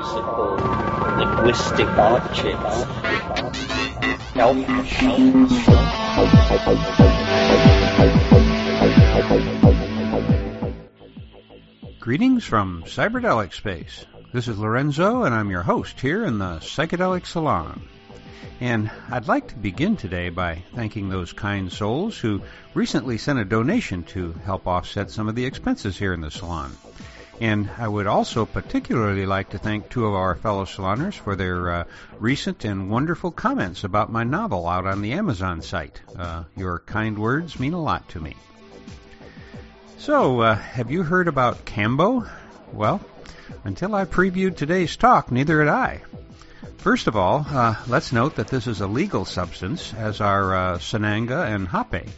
linguistic. Greetings from Cyberdelic Space. This is Lorenzo, and I'm your host here in the Psychedelic Salon. And I'd like to begin today by thanking those kind souls who recently sent a donation to help offset some of the expenses here in the salon. And I would also particularly like to thank two of our fellow saloners for their uh, recent and wonderful comments about my novel out on the Amazon site. Uh, your kind words mean a lot to me. So, uh, have you heard about Kambo? Well, until I previewed today's talk, neither had I. First of all, uh, let's note that this is a legal substance, as are uh, Sananga and Hape.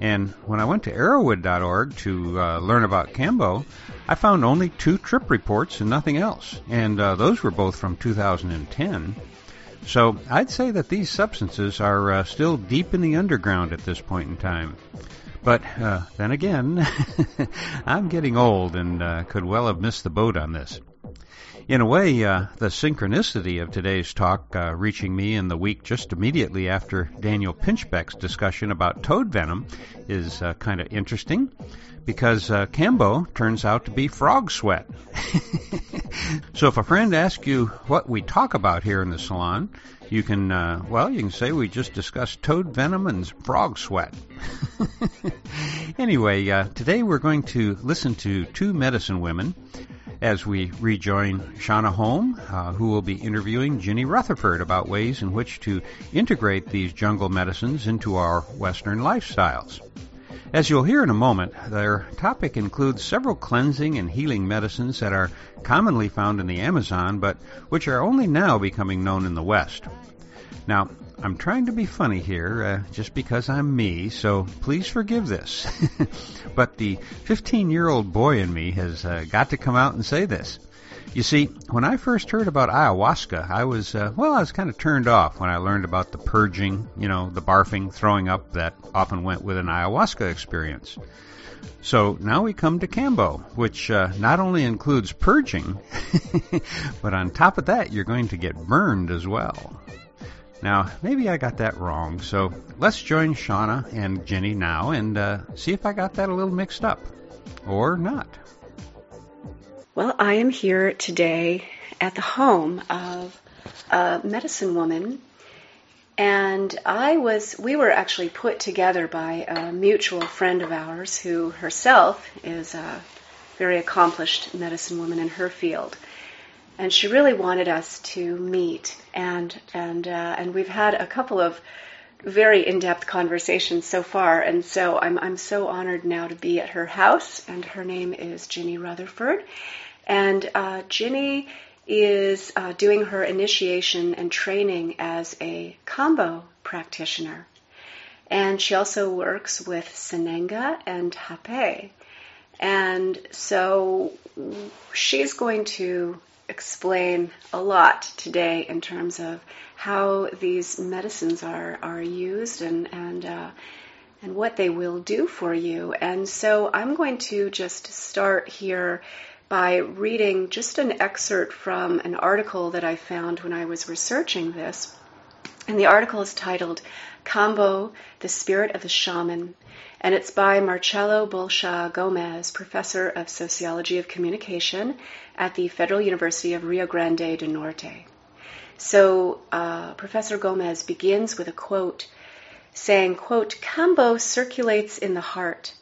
And when I went to Erowid.org to uh, learn about Kambo, I found only two trip reports and nothing else. And uh, those were both from 2010. So I'd say that these substances are uh, still deep in the underground at this point in time. But uh, then again, I'm getting old and uh, could well have missed the boat on this. In a way, uh, the synchronicity of today's talk uh, reaching me in the week just immediately after Daniel Pinchbeck's discussion about toad venom is uh, kind of interesting because uh, Kambo turns out to be frog sweat. so if a friend asks you what we talk about here in the salon, you can, uh, well, you can say we just discussed toad venom and frog sweat. anyway, uh, today we're going to listen to two medicine women as we rejoin Shonagh Home, uh, who will be interviewing Ginny Rutherford about ways in which to integrate these jungle medicines into our Western lifestyles. As you'll hear in a moment, their topic includes several cleansing and healing medicines that are commonly found in the Amazon, but which are only now becoming known in the West. Now, I'm trying to be funny here, uh, just because I'm me, so please forgive this. but the 15 year old boy in me has uh, got to come out and say this. You see, when I first heard about ayahuasca, I was, uh, well, I was kind of turned off when I learned about the purging, you know, the barfing, throwing up that often went with an ayahuasca experience. So now we come to Kambo, which uh, not only includes purging, but on top of that, you're going to get burned as well. Now, maybe I got that wrong, so let's join Shonagh and Ginny now and uh, see if I got that a little mixed up. Or not. Well, I am here today at the home of a medicine woman, and I was, we were actually put together by a mutual friend of ours who herself is a very accomplished medicine woman in her field and she really wanted us to meet. And and uh, and we've had a couple of very in-depth conversations so far. And so I'm I'm so honored now to be at her house. And her name is Ginny Rutherford. And uh, Ginny is uh, doing her initiation and training as a Kambo practitioner. And she also works with Sananga and Hape. And so she's going to explain a lot today in terms of how these medicines are are used and and uh, and what they will do for you. And so I'm going to just start here by reading just an excerpt from an article that I found when I was researching this. And the article is titled Kambo, the Spirit of the Shaman and it's by Marcelo Bolshaw Gomes, professor of sociology of communication at the Federal University of Rio Grande do Norte. So uh, Professor Gomes begins with a quote saying, quote, Kambo circulates in the heart.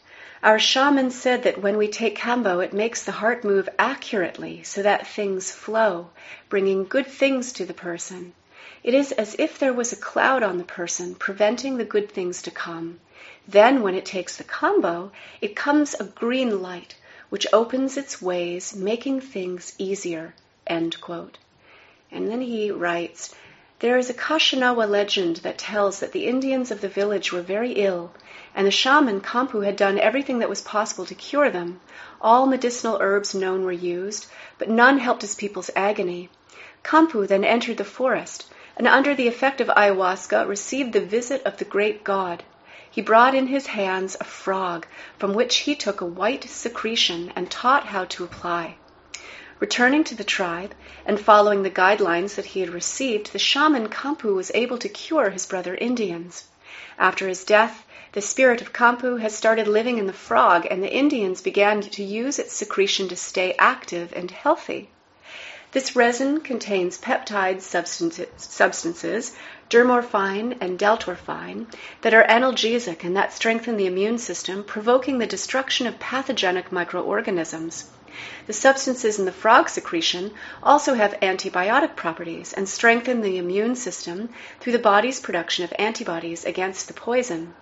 Our shaman said that when we take Kambo, it makes the heart move accurately so that things flow, bringing good things to the person. It is as if there was a cloud on the person, preventing the good things to come. Then, when it takes the Kambo, it comes a green light, which opens its ways, making things easier. And then he writes, there is a Kashinawa legend that tells that the Indians of the village were very ill, and the shaman Kampu had done everything that was possible to cure them. All medicinal herbs known were used, but none helped his people's agony. Kampu then entered the forest, and under the effect of ayahuasca received the visit of the great god. He brought in his hands a frog, from which he took a white secretion and taught how to apply. Returning to the tribe and following the guidelines that he had received, the shaman Kampu was able to cure his brother Indians. After his death, the spirit of Kampu has started living in the frog, and the Indians began to use its secretion to stay active and healthy. This resin contains peptide substances, dermorphine and deltorphine, that are analgesic and that strengthen the immune system, provoking the destruction of pathogenic microorganisms. The substances in the frog secretion also have antibiotic properties and strengthen the immune system through the body's production of antibodies against the poison.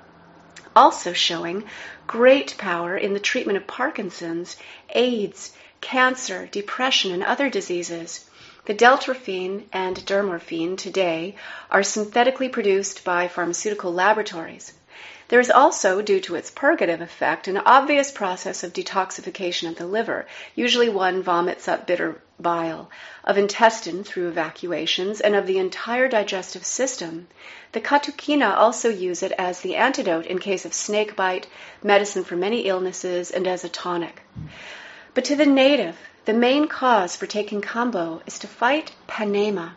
Also showing great power in the treatment of Parkinson's, AIDS, cancer, depression, and other diseases. The deltorphine and dermorphine today are synthetically produced by pharmaceutical laboratories. There is also, due to its purgative effect, an obvious process of detoxification of the liver. Usually one vomits up bitter bile, of intestine through evacuations, and of the entire digestive system. The Katukina also use it as the antidote in case of snake bite, medicine for many illnesses, and as a tonic. But to the native, the main cause for taking Kambo is to fight panema.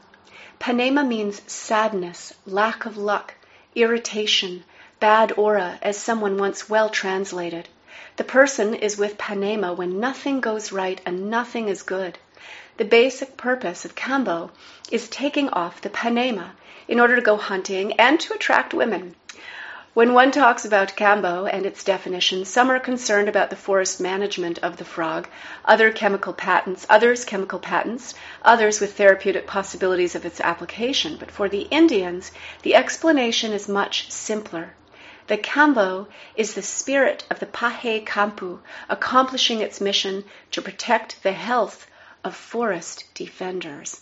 Panema means sadness, lack of luck, irritation, bad aura, as someone once well translated. The person is with Panema when nothing goes right and nothing is good. The basic purpose of Kambo is taking off the Panema in order to go hunting and to attract women. When one talks about Kambo and its definition, some are concerned about the forest management of the frog, other chemical patents, others chemical patents, others with therapeutic possibilities of its application. But for the Indians, the explanation is much simpler. The Kambo is the spirit of the Pahe Kampu, accomplishing its mission to protect the health of forest defenders.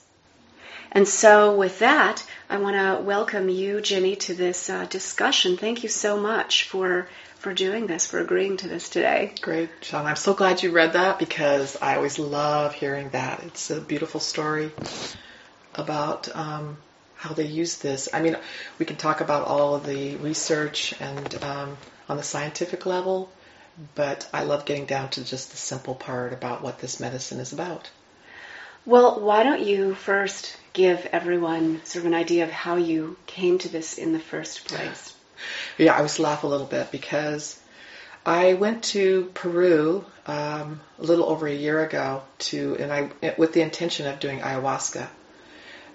And so, with that, I want to welcome you, Ginny, to this uh, discussion. Thank you so much for for doing this, for agreeing to this today. Great, Sean. I'm so glad you read that because I always love hearing that. It's a beautiful story about um, how they use this. I mean, we can talk about all of the research and um, on the scientific level, but I love getting down to just the simple part about what this medicine is about. Well, why don't you first give everyone sort of an idea of how you came to this in the first place? Yeah, I was laugh a little bit because I went to Peru um, a little over a year ago to, and I with the intention of doing ayahuasca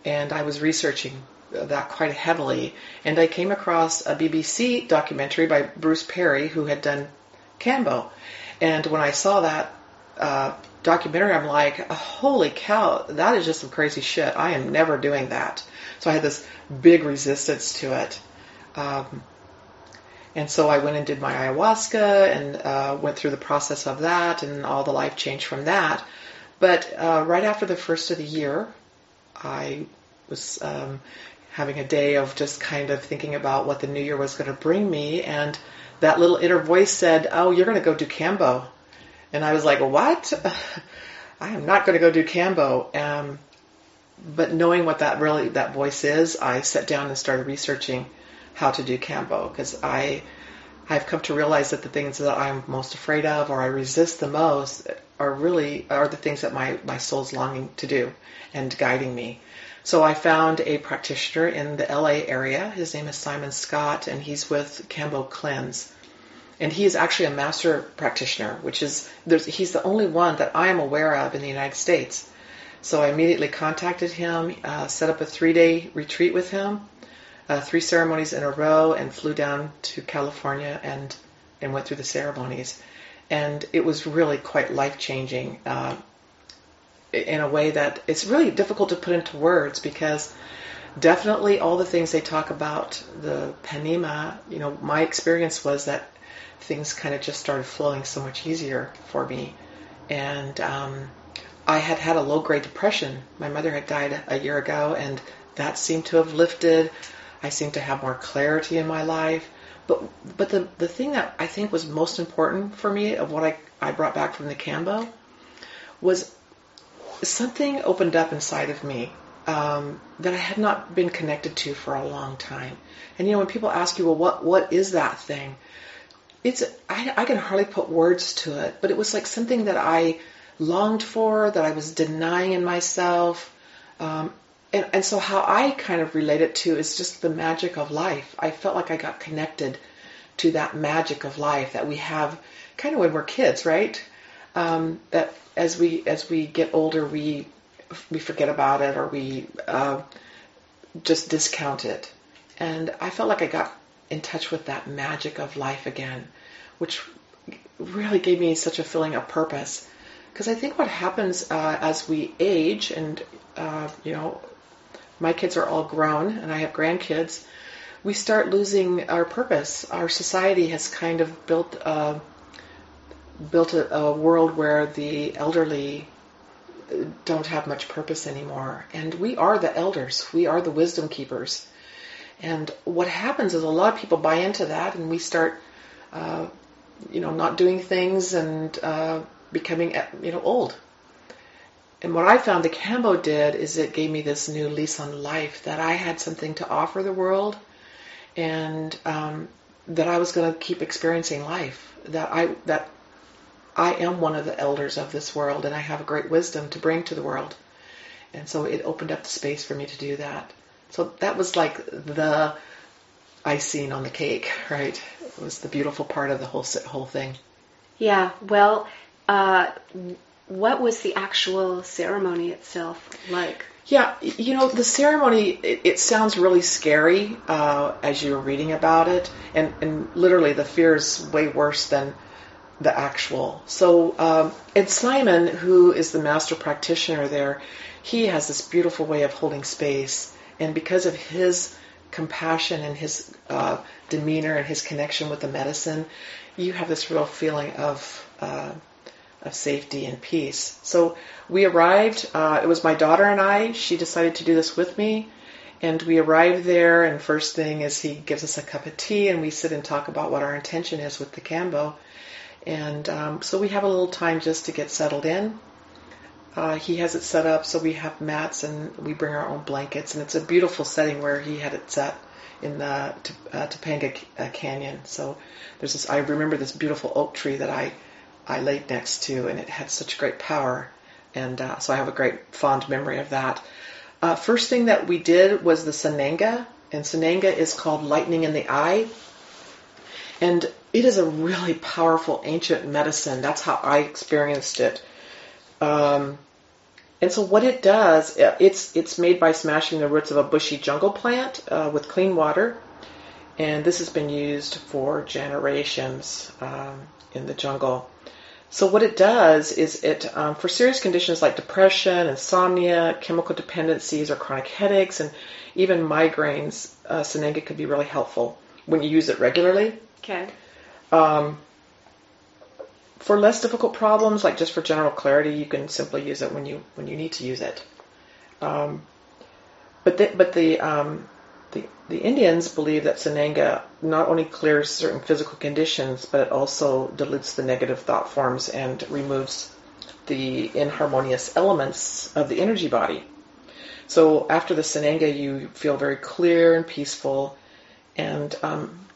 and I was researching that quite heavily. And I came across a BBC documentary by Bruce Parry who had done Kambo, And when I saw that uh, documentary, I'm like, holy cow, that is just some crazy shit. I am never doing that. So I had this big resistance to it. Um, and so I went and did my ayahuasca and uh, went through the process of that and all the life change from that. But uh, right after the first of the year, I was um, having a day of just kind of thinking about what the new year was going to bring me, and that little inner voice said, "Oh, you're going to go do Kambo," and I was like, "What? I am not going to go do Kambo. Um, but knowing what that really that voice is, I sat down and started researching how to do Kambo because I I've come to realize that the things that I'm most afraid of or I resist the most are really are the things that my, my soul's longing to do and guiding me. So I found a practitioner in the LA area. His name is Simon Scott and he's with Kambo Cleanse. And he is actually a master practitioner, which is he's the only one that I am aware of in the United States. So I immediately contacted him, uh, set up a three-day retreat with him, uh, three ceremonies in a row and flew down to California and and went through the ceremonies, and it was really quite life changing uh, in a way that it's really difficult to put into words because definitely all the things they talk about the panema, you know, my experience was that things kind of just started flowing so much easier for me, and um, I had had a low grade depression. My mother had died a year ago, and that seemed to have lifted. I seemed to have more clarity in my life. But but the the thing that I think was most important for me of what I, I brought back from the Kambo was something opened up inside of me um, that I had not been connected to for a long time. And you know, when people ask you, well, what what is that thing? It's I, I can hardly put words to it, but it was like something that I longed for, that I was denying in myself. Um, and, and so how I kind of relate it to is just the magic of life. I felt like I got connected to that magic of life that we have kind of when we're kids, right? Um, that as we as we get older, we we forget about it or we uh, just discount it. And I felt like I got in touch with that magic of life again, which really gave me such a feeling of purpose. Because I think what happens uh, as we age, and uh, you know, my kids are all grown, and I have grandkids, we start losing our purpose. Our society has kind of built uh, built a, a world where the elderly don't have much purpose anymore, and we are the elders. We are the wisdom keepers. And what happens is a lot of people buy into that, and we start, uh, you know, not doing things and uh, becoming, you know, old. And what I found the Kambo did is it gave me this new lease on life that I had something to offer the world, and um, that I was going to keep experiencing life. That I that I am one of the elders of this world, and I have a great wisdom to bring to the world. And so it opened up the space for me to do that. So that was like the icing on the cake, right? It was the beautiful part of the whole whole thing. Yeah. Well, uh, what was the actual ceremony itself like? Yeah, you know, the ceremony, it, it sounds really scary uh, as you're reading about it. And, and literally, the fear is way worse than the actual. So, um, Ed Simon, who is the master practitioner there, he has this beautiful way of holding space. And because of his compassion and his uh, demeanor and his connection with the medicine, you have this real feeling of uh, of safety and peace. So we arrived. Uh, it was my daughter and I. She decided to do this with me, and we arrived there. And first thing is he gives us a cup of tea, and we sit and talk about what our intention is with the Kambo. And um, so we have a little time just to get settled in. Uh, he has it set up so we have mats and we bring our own blankets, and it's a beautiful setting where he had it set in the uh, Topanga uh, Canyon. So there's this. I remember this beautiful oak tree that I I laid next to, and it had such great power, and uh, so I have a great fond memory of that. Uh, first thing that we did was the Sananga, and Sananga is called lightning in the eye, and it is a really powerful ancient medicine. That's how I experienced it. Um, and so what it does, it's it's made by smashing the roots of a bushy jungle plant uh, with clean water, and this has been used for generations um, in the jungle. So what it does is it um, for serious conditions like depression, insomnia, chemical dependencies, or chronic headaches, and even migraines, uh, Sananga could be really helpful when you use it regularly. Okay. Um, for less difficult problems, like just for general clarity, you can simply use it when you when you need to use it. Um, but the, but the, um, the the Indians believe that Sananga not only clears certain physical conditions, but it also dilutes the negative thought forms and removes the inharmonious elements of the energy body. So after the Sananga, you feel very clear and peaceful, and um,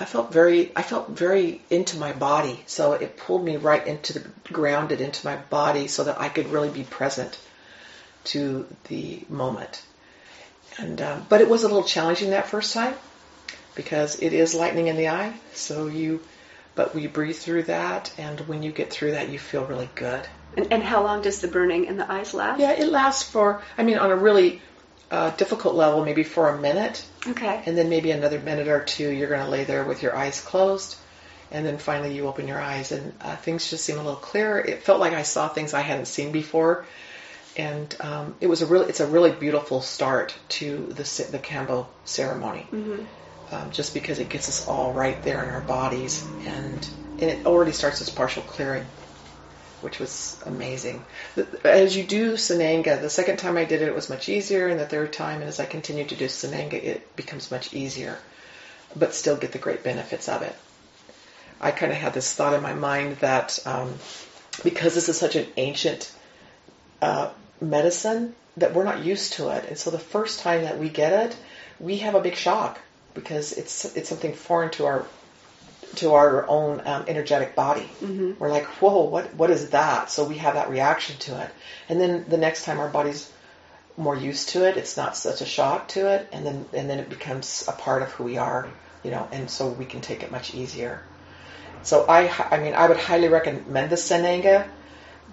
I felt very, I felt very into my body. So it pulled me right into the, grounded into my body so that I could really be present to the moment. And, um, but it was a little challenging that first time because it is lightning in the eye. So you, but we breathe through that. And when you get through that, you feel really good. And, and how long does the burning in the eyes last? Yeah, it lasts for, I mean, on a really uh, difficult level, maybe for a minute. Okay. And then maybe another minute or two, you're going to lay there with your eyes closed. And then finally, you open your eyes, and uh, things just seem a little clearer. It felt like I saw things I hadn't seen before, and um, it was a really, it's a really beautiful start to the the Kambo ceremony. Mm-hmm. Um, just because it gets us all right there in our bodies, and and it already starts this partial clearing which was amazing. As you do Sananga, the second time I did it, it was much easier, and the third time, and as I continue to do Sananga, it becomes much easier, but still get the great benefits of it. I kind of had this thought in my mind that um, because this is such an ancient uh, medicine, that we're not used to it, and so the first time that we get it, we have a big shock because it's it's something foreign to our to our own um, energetic body. Mm-hmm. We're like, whoa, what what is that? So we have that reaction to it, and then the next time our body's more used to it, it's not such a shock to it, and then and then it becomes a part of who we are, you know, and so we can take it much easier. So I, I mean, I would highly recommend the Sananga,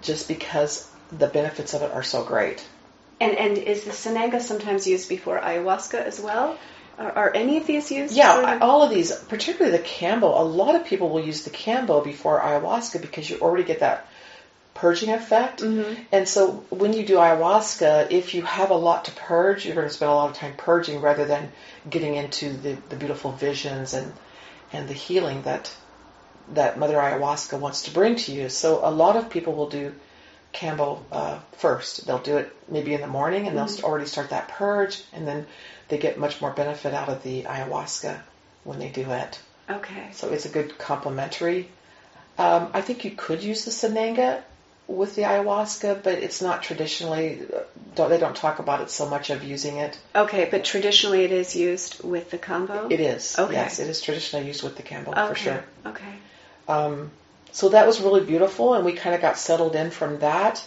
just because the benefits of it are so great. And and is the Sananga sometimes used before ayahuasca as well? Are, are any of these used? Yeah, I- the- all of these, particularly the Kambo, a lot of people will use the Kambo before ayahuasca because you already get that purging effect. Mhm. And so when you do ayahuasca, if you have a lot to purge, you're going to spend a lot of time purging rather than getting into the, the beautiful visions and, and the healing that that Mother Ayahuasca wants to bring to you. So a lot of people will do Kambo uh, first. They'll do it maybe in the morning and they'll already start that purge and then they get much more benefit out of the ayahuasca when they do it. Okay. So it's a good complementary. Um, I think you could use the Sananga with the ayahuasca, but it's not traditionally. Don't, they don't talk about it so much of using it. Okay, but traditionally it is used with the Kambo. It is. Okay. Yes, it is traditionally used with the Kambo okay. for sure. Okay. Um, so that was really beautiful, and we kind of got settled in from that,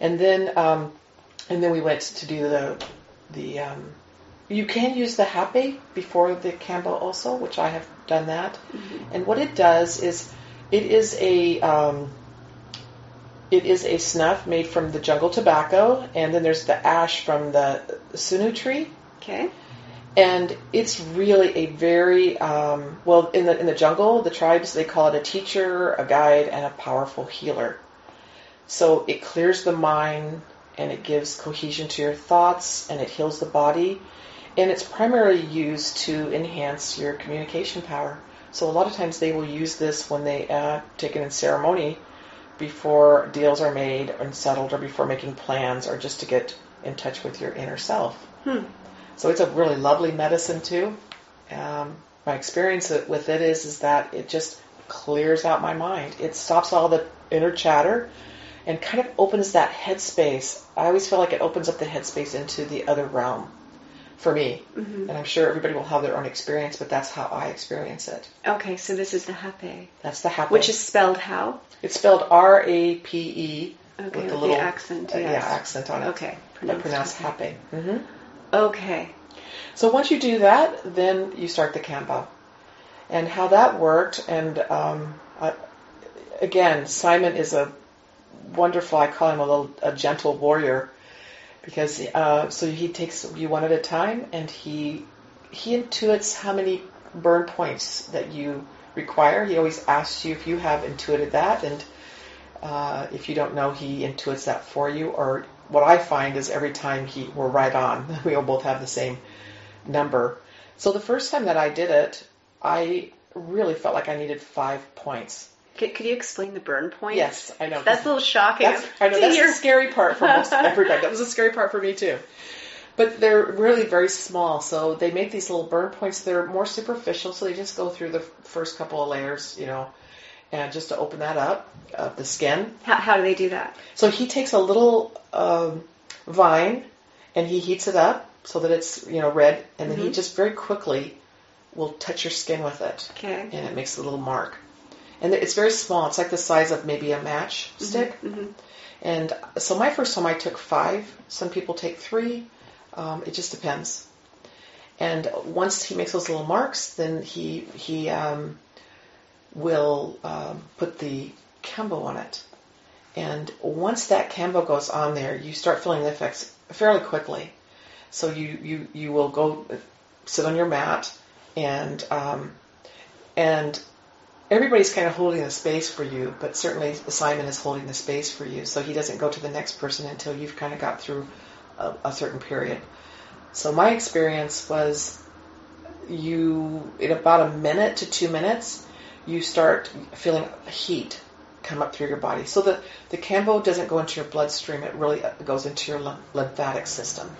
and then um, and then we went to do the the. Um, you can use the hape before the Kambo also, which I have done that, and what it does is it is a um, it is a snuff made from the jungle tobacco, and then there's the ash from the sunu tree, Okay. and it's really a very um, well in the in the jungle the tribes they call it a teacher a guide and a powerful healer. So it clears the mind and it gives cohesion to your thoughts and it heals the body and it's primarily used to enhance your communication power so a lot of times they will use this when they uh, take it in ceremony before deals are made and settled or before making plans or just to get in touch with your inner self Hmm. so it's a really lovely medicine too. Um, my experience with it is is that it just clears out my mind. It stops all the inner chatter and kind of opens that headspace. I always feel like it opens up the headspace into the other realm for me. Mhm. And I'm sure everybody will have their own experience, but that's how I experience it. Okay, so this is the hape, That's the hape. which is spelled how? it's spelled R A P E Okay, with with the the little accent, uh, yes. yeah accent on it. Okay, But pronounced hape. happy. hmm Okay. So once you do that, then you start the Kambo. And how that worked, and um, uh, again, Simon is a wonderful. I call him a little a gentle warrior because uh, so he takes you one at a time, and he he intuits how many burn points that you require. He always asks you if you have intuited that, and uh, if you don't know, he intuits that for you. Or what I find is every time he we're right on, we all both have the same number. So the first time that I did it, I really felt like I needed five points. Could, could you explain the burn point? Yes, I know. That's a little shocking. That's, I know that's hear. the scary part for most everybody. That was a scary part for me too. But they're really very small, so they make these little burn points. They're more superficial, so they just go through the first couple of layers, you know, and just to open that up of the skin. How, how do they do that? So he takes a little um, vine and he heats it up so that it's you know red, and then he Mhm. just very quickly will touch your skin with it, Okay. and it makes a little mark. And it's very small. It's like the size of maybe a match stick. hmm And so my first time I took five. Some people take three. Um, it just depends. And once he makes those little marks, then he he um, will um, put the Kambo on it. And once that Kambo goes on there, you start feeling the effects fairly quickly. So you you you will go sit on your mat and um, and everybody's kind of holding the space for you, but certainly Simon is holding the space for you. So he doesn't go to the next person until you've kind of got through a, a certain period. So my experience was you, in about a minute to two minutes, you start feeling heat come up through your body. So the, the Kambo doesn't go into your bloodstream, it really uh, goes into your lymphatic system.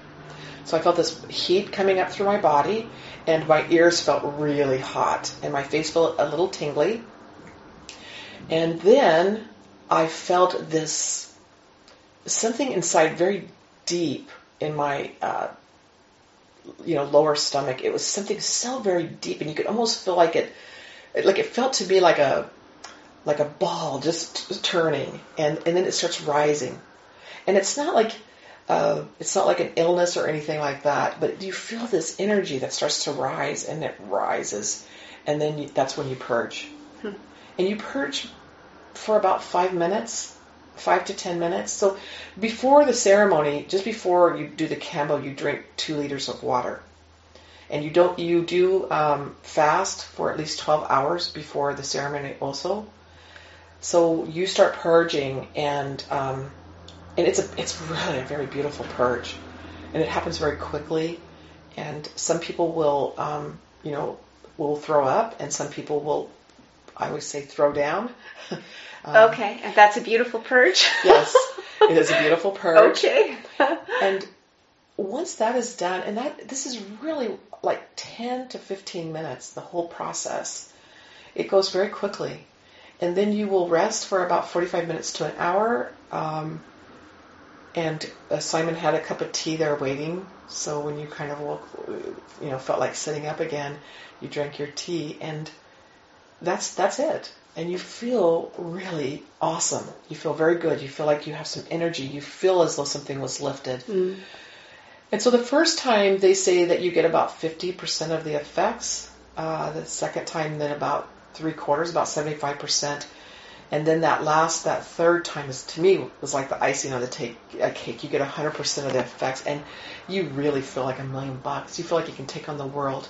So I felt this heat coming up through my body, and my ears felt really hot, and my face felt a little tingly. And then I felt this something inside very deep in my uh, you know lower stomach. It was something so very deep, and you could almost feel like it like it felt to me like a like a ball just turning, and and then it starts rising, and it's not like uh, it's not like an illness or anything like that, but you feel this energy that starts to rise, and it rises, and then you, that's when you purge, Hmm. and you purge for about five minutes, five to ten minutes. So before the ceremony, just before you do the Kambo, you drink two liters of water, and you don't you do um, fast for at least twelve hours before the ceremony also. So you start purging, and um, and it's a it's really a very beautiful purge, and it happens very quickly. And some people will um, you know will throw up, and some people will I always say throw down. Um, Okay, and that's a beautiful purge. Yes, it is a beautiful purge. okay. And once that is done, and that this is really like 10 to 15 minutes, the whole process. It goes very quickly. And then you will rest for about 45 minutes to an hour. Um, and uh, Simon had a cup of tea there waiting. So when you kind of woke, you know, felt like sitting up again, you drank your tea, and that's that's it. And you feel really awesome. You feel very good. You feel like you have some energy. You feel as though something was lifted. Mm. And so the first time they say that you get about 50% of the effects. Uh, the second time, then about three quarters, about 75%. And then that last, that third time is, to me, was like the icing on the take, uh, cake. You get 100% of the effects and you really feel like a million bucks. You feel like you can take on the world.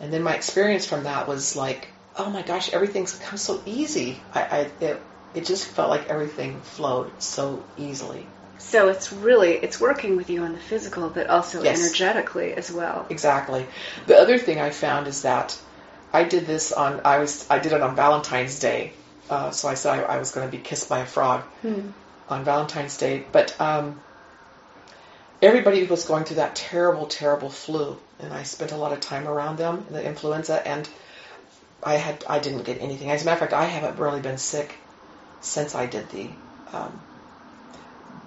And then my experience from that was like, oh my gosh, everything's come so easy. I, I it, it just felt like everything flowed so easily. So it's really it's working with you on the physical, but also Yes. energetically as well. Exactly. The other thing I found is that I did this on I was I did it on Valentine's Day. Uh, so I said I, I was going to be kissed by a frog Hmm. on Valentine's Day, but um, everybody was going through that terrible, terrible flu, and I spent a lot of time around them, the influenza, and I had I didn't get anything. As a matter of fact, I haven't really been sick since I did the um,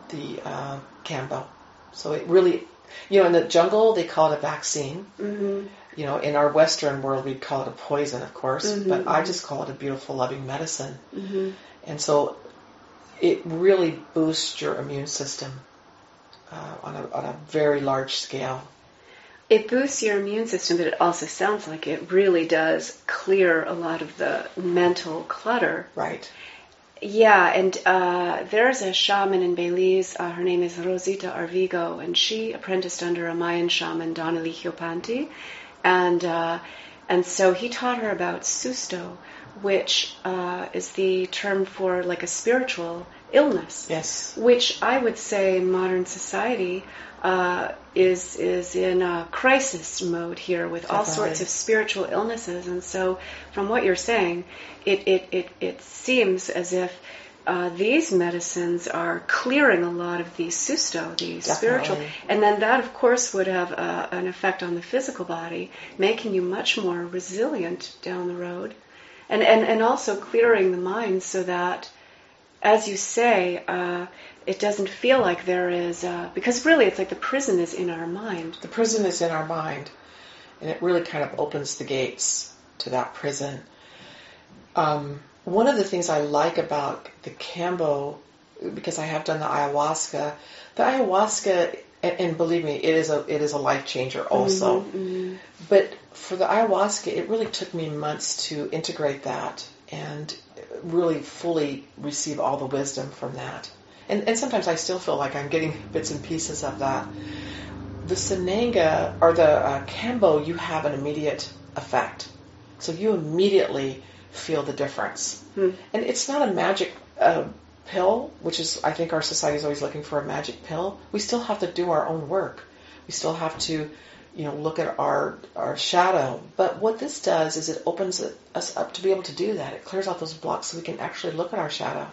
the uh, Kambo. So it really, you know, in the jungle they call it a vaccine. hmm You know, in our Western world we call it a poison, of course, Mhm, but I just call it a beautiful, loving medicine. hmm And so it really boosts your immune system uh, on, a, on a very large scale. It boosts your immune system, but it also sounds like it really does clear a lot of the mental clutter. Right. Yeah, and uh, there's a shaman in Belize. Uh, her name is Rosita Arvigo, and she apprenticed under a Mayan shaman, Don Eligio Panti, and uh, and so he taught her about susto, which uh, is the term for like a spiritual illness Yes. which I would say modern society uh, is is in a crisis mode here with all Definitely. sorts of spiritual illnesses. And so, from what you're saying, it it it, it seems as if. Uh, these medicines are clearing a lot of these susto, these spiritual, and then that, of course, would have uh, an effect on the physical body, making you much more resilient down the road, and and and also clearing the mind so that as you say, uh, it doesn't feel like there is, uh, because really it's like the prison is in our mind. The prison is in our mind, and it really kind of opens the gates to that prison. Um, one of the things I like about the Kambo, because I have done the ayahuasca, the ayahuasca, and, and believe me, it is a it is a life changer also. Mhm. But for the ayahuasca, it really took me months to integrate that and really fully receive all the wisdom from that. And, and sometimes I still feel like I'm getting bits and pieces of that. The Sananga or the uh, Kambo, you have an immediate effect. So you immediately feel the difference. Hmm. And it's not a magic uh, pill, which is, I think our society is always looking for a magic pill. We still have to do our own work. We still have to, you know, look at our our shadow. But what this does is it opens us up to be able to do that. It clears out those blocks so we can actually look at our shadow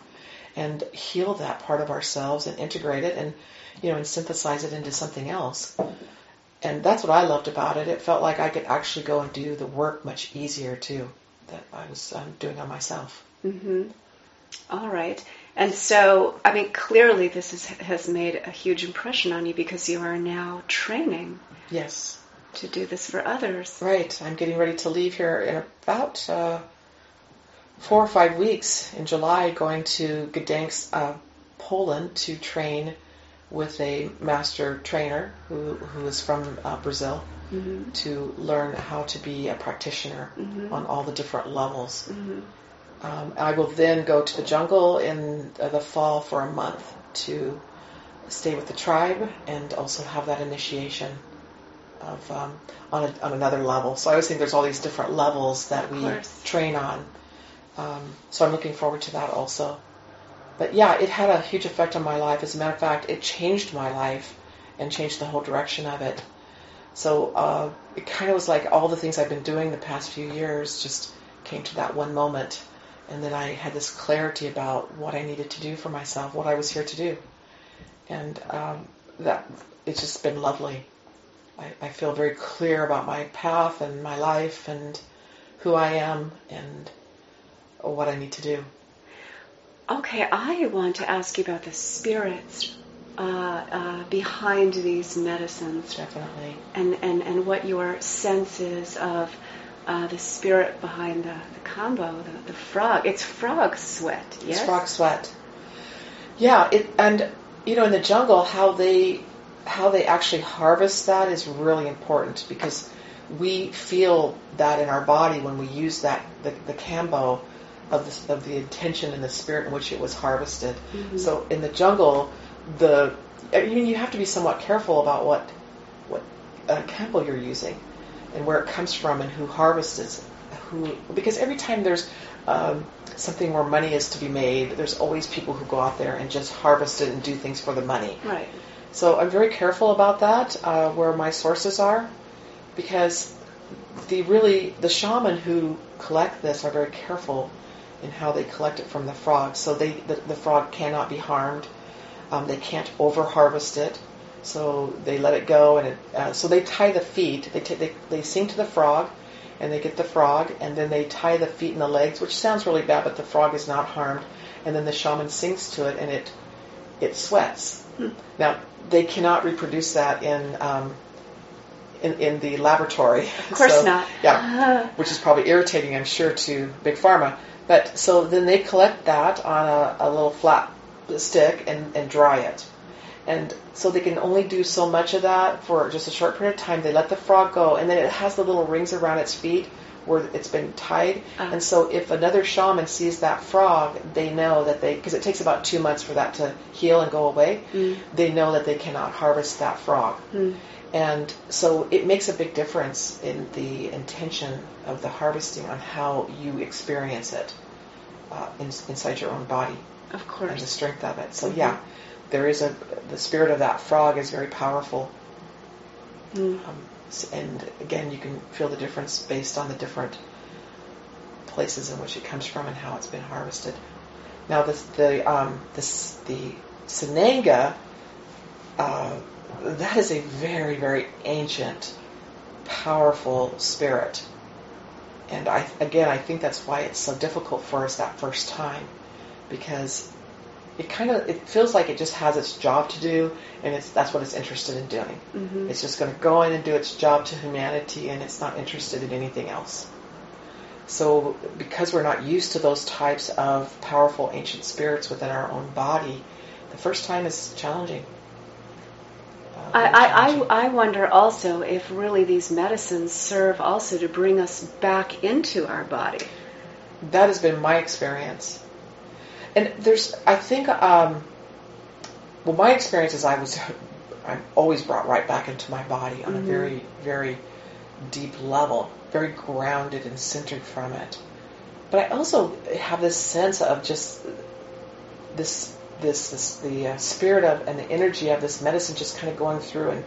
and heal that part of ourselves and integrate it and, you know, and synthesize it into something else. And that's what I loved about it. It felt like I could actually go and do the work much easier too that I was um, doing on myself. Mm-hmm. All right. And so, I mean, clearly this is, has made a huge impression on you because you are now training Yes. to do this for others. Right. I'm getting ready to leave here in about uh, four or five weeks in July going to Gdansk, uh, Poland to train with a master trainer who, who is from uh, Brazil Mm-hmm. to learn how to be a practitioner Mhm. on all the different levels. Mm-hmm. Um, I will then go to the jungle in uh, the fall for a month to stay with the tribe and also have that initiation of um, on, a, on another level. So I always think there's all these different levels that we train on. Um, so I'm looking forward to that also. But yeah, it had a huge effect on my life. As a matter of fact, it changed my life and changed the whole direction of it. So uh, it kind of was like all the things I've been doing the past few years just came to that one moment. And then I had this clarity about what I needed to do for myself, what I was here to do. And um, that it's just been lovely. I, I feel very clear about my path and my life and who I am and what I need to do. Okay, I want to ask you about the spirits uh, uh, behind these medicines Definitely. and, and, and what your sense is of uh, the spirit behind the, the Kambo, the, the frog. It's frog sweat, yes? It's frog sweat. Yeah, it, and you know, in the jungle, how they how they actually harvest that is really important because we feel that in our body when we use that the, the Kambo of the, of the intention and the spirit in which it was harvested. Mhm. So in the jungle, the I mean, you have to be somewhat careful about what what uh, Kambo you're using and where it comes from and who harvests it. Who because every time there's um, something where money is to be made, there's always people who go out there and just harvest it and do things for the money. Right. So I'm very careful about that, uh, where my sources are, because the really the shaman who collect this are very careful in how they collect it from the frog. So they the, the frog cannot be harmed. Um, they can't over harvest it. So they let it go, and it, uh, so they tie the feet. They, t- they they sing to the frog, and they get the frog, and then they tie the feet and the legs, which sounds really bad, but the frog is not harmed. And then the shaman sings to it, and it it sweats. Hmm. Now they cannot reproduce that in um, in, in the laboratory. Of course So, not. Yeah, which is probably irritating, I'm sure, to big pharma. But so then they collect that on a, a little flat stick and, and dry it. And so they can only do so much of that for just a short period of time. They let the frog go, and then it has the little rings around its feet where it's been tied. Ah. And so if another shaman sees that frog, they know that they, because it takes about two months for that to heal and go away, Mm. they know that they cannot harvest that frog. Mm. And so it makes a big difference in the intention of the harvesting on how you experience it uh, in, inside your own body Of course. and the strength of it. So Mhm. yeah, there is a the spirit of that frog is very powerful, Mm. um, and again you can feel the difference based on the different places in which it comes from and how it's been harvested. Now the the um, this the Sananga, uh, that is a very very ancient, powerful spirit, and I again I think that's why it's so difficult for us that first time, because it kind of it feels like it just has its job to do, and it's that's what it's interested in doing. hmm It's just going to go in and do its job to humanity, and it's not interested in anything else. So, because we're not used to those types of powerful ancient spirits within our own body, the first time is challenging. Uh, I, I, challenging. I, I wonder also if really these medicines serve also to bring us back into our body. that has been my experience. And there's, I think, um, well, my experience is I was, I'm always brought right back into my body on a Mhm. very, very deep level, very grounded and centered from it. But I also have this sense of just this, this, this the uh, spirit of and the energy of this medicine just kind of going through and,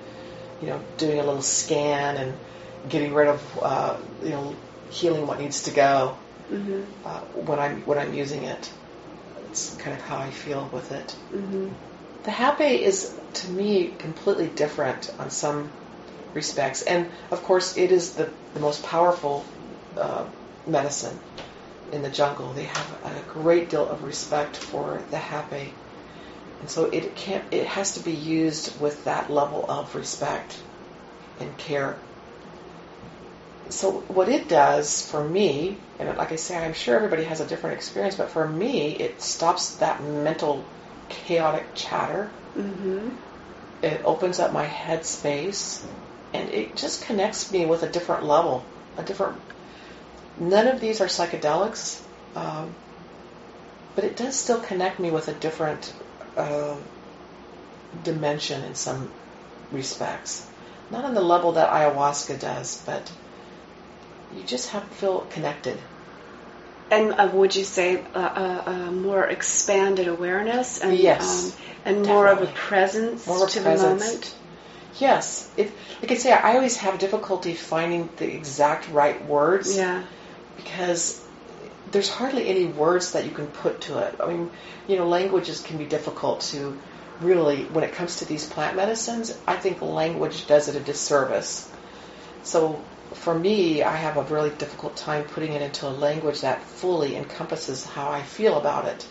you know, doing a little scan and getting rid of, uh, you know, healing what needs to go hmm uh, when I'm when I'm using it. It's kind of how I feel with it. hmm The hape is to me completely different on some respects, and of course it is the, the most powerful uh, medicine in the jungle. They have a great deal of respect for the hape. and so it can't. It has to be used with that level of respect and care. So what it does for me, and like I say, I'm sure everybody has a different experience, but for me, it stops that mental chaotic chatter. Mm-hmm. It opens up my head space, and it just connects me with a different level, a different. None of these are psychedelics, um, but it does still connect me with a different uh, dimension in some respects. Not on the level that ayahuasca does, but you just have to feel connected. And uh, would you say a uh, uh, more expanded awareness and Yes, um, and more of a presence More to presence. the moment? Yes, it, like I say, I always have difficulty finding the exact right words Yeah. because there's hardly any words that you can put to it. I mean, you know, languages can be difficult to really, when it comes to these plant medicines, I think language does it a disservice. So for me, I have a really difficult time putting it into a language that fully encompasses how I feel about it.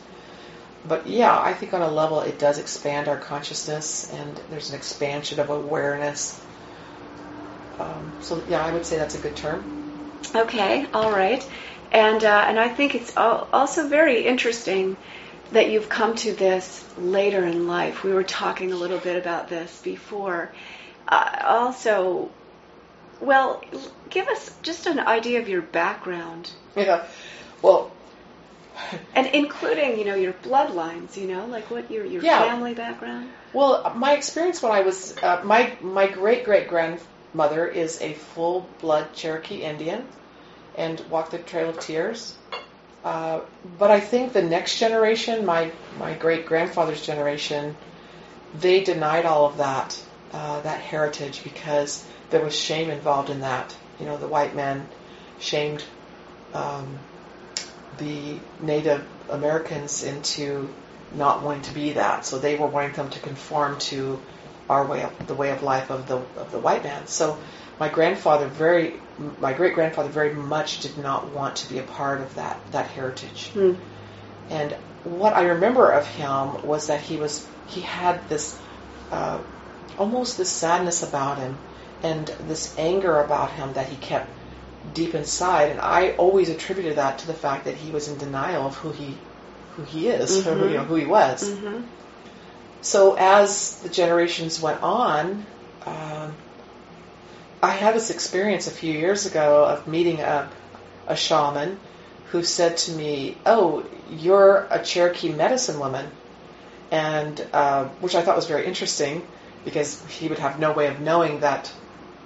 But yeah, I think on a level it does expand our consciousness and there's an expansion of awareness. Um, so yeah, I would say that's a good term. Okay. All right. And uh, and I think it's also very interesting that you've come to this later in life. We were talking a little bit about this before. Uh, also, well, give us just an idea of your background, Yeah. Well, and including you know your bloodlines. You know, like what your your Yeah. family background. Well, my experience when I was uh, my my great great grandmother is a full blood Cherokee Indian, and walked the Trail of Tears. Uh, but I think the next generation, my my great grandfather's generation, they denied all of that uh, that heritage because there was shame involved in that. You know, the white man shamed um, the Native Americans into not wanting to be that. So they were wanting them to conform to our way of the way of life of the of the white man. So my grandfather very my great grandfather very much did not want to be a part of that that heritage. Hmm. And what I remember of him was that he was he had this uh, almost this sadness about him and this anger about him that he kept deep inside. And I always attributed that to the fact that he was in denial of who he who he is, or who, you know, who he was. Mm-hmm. So as the generations went on, um, I had this experience a few years ago of meeting a, a shaman who said to me, "Oh, you're a Cherokee medicine woman," and uh, which I thought was very interesting because he would have no way of knowing that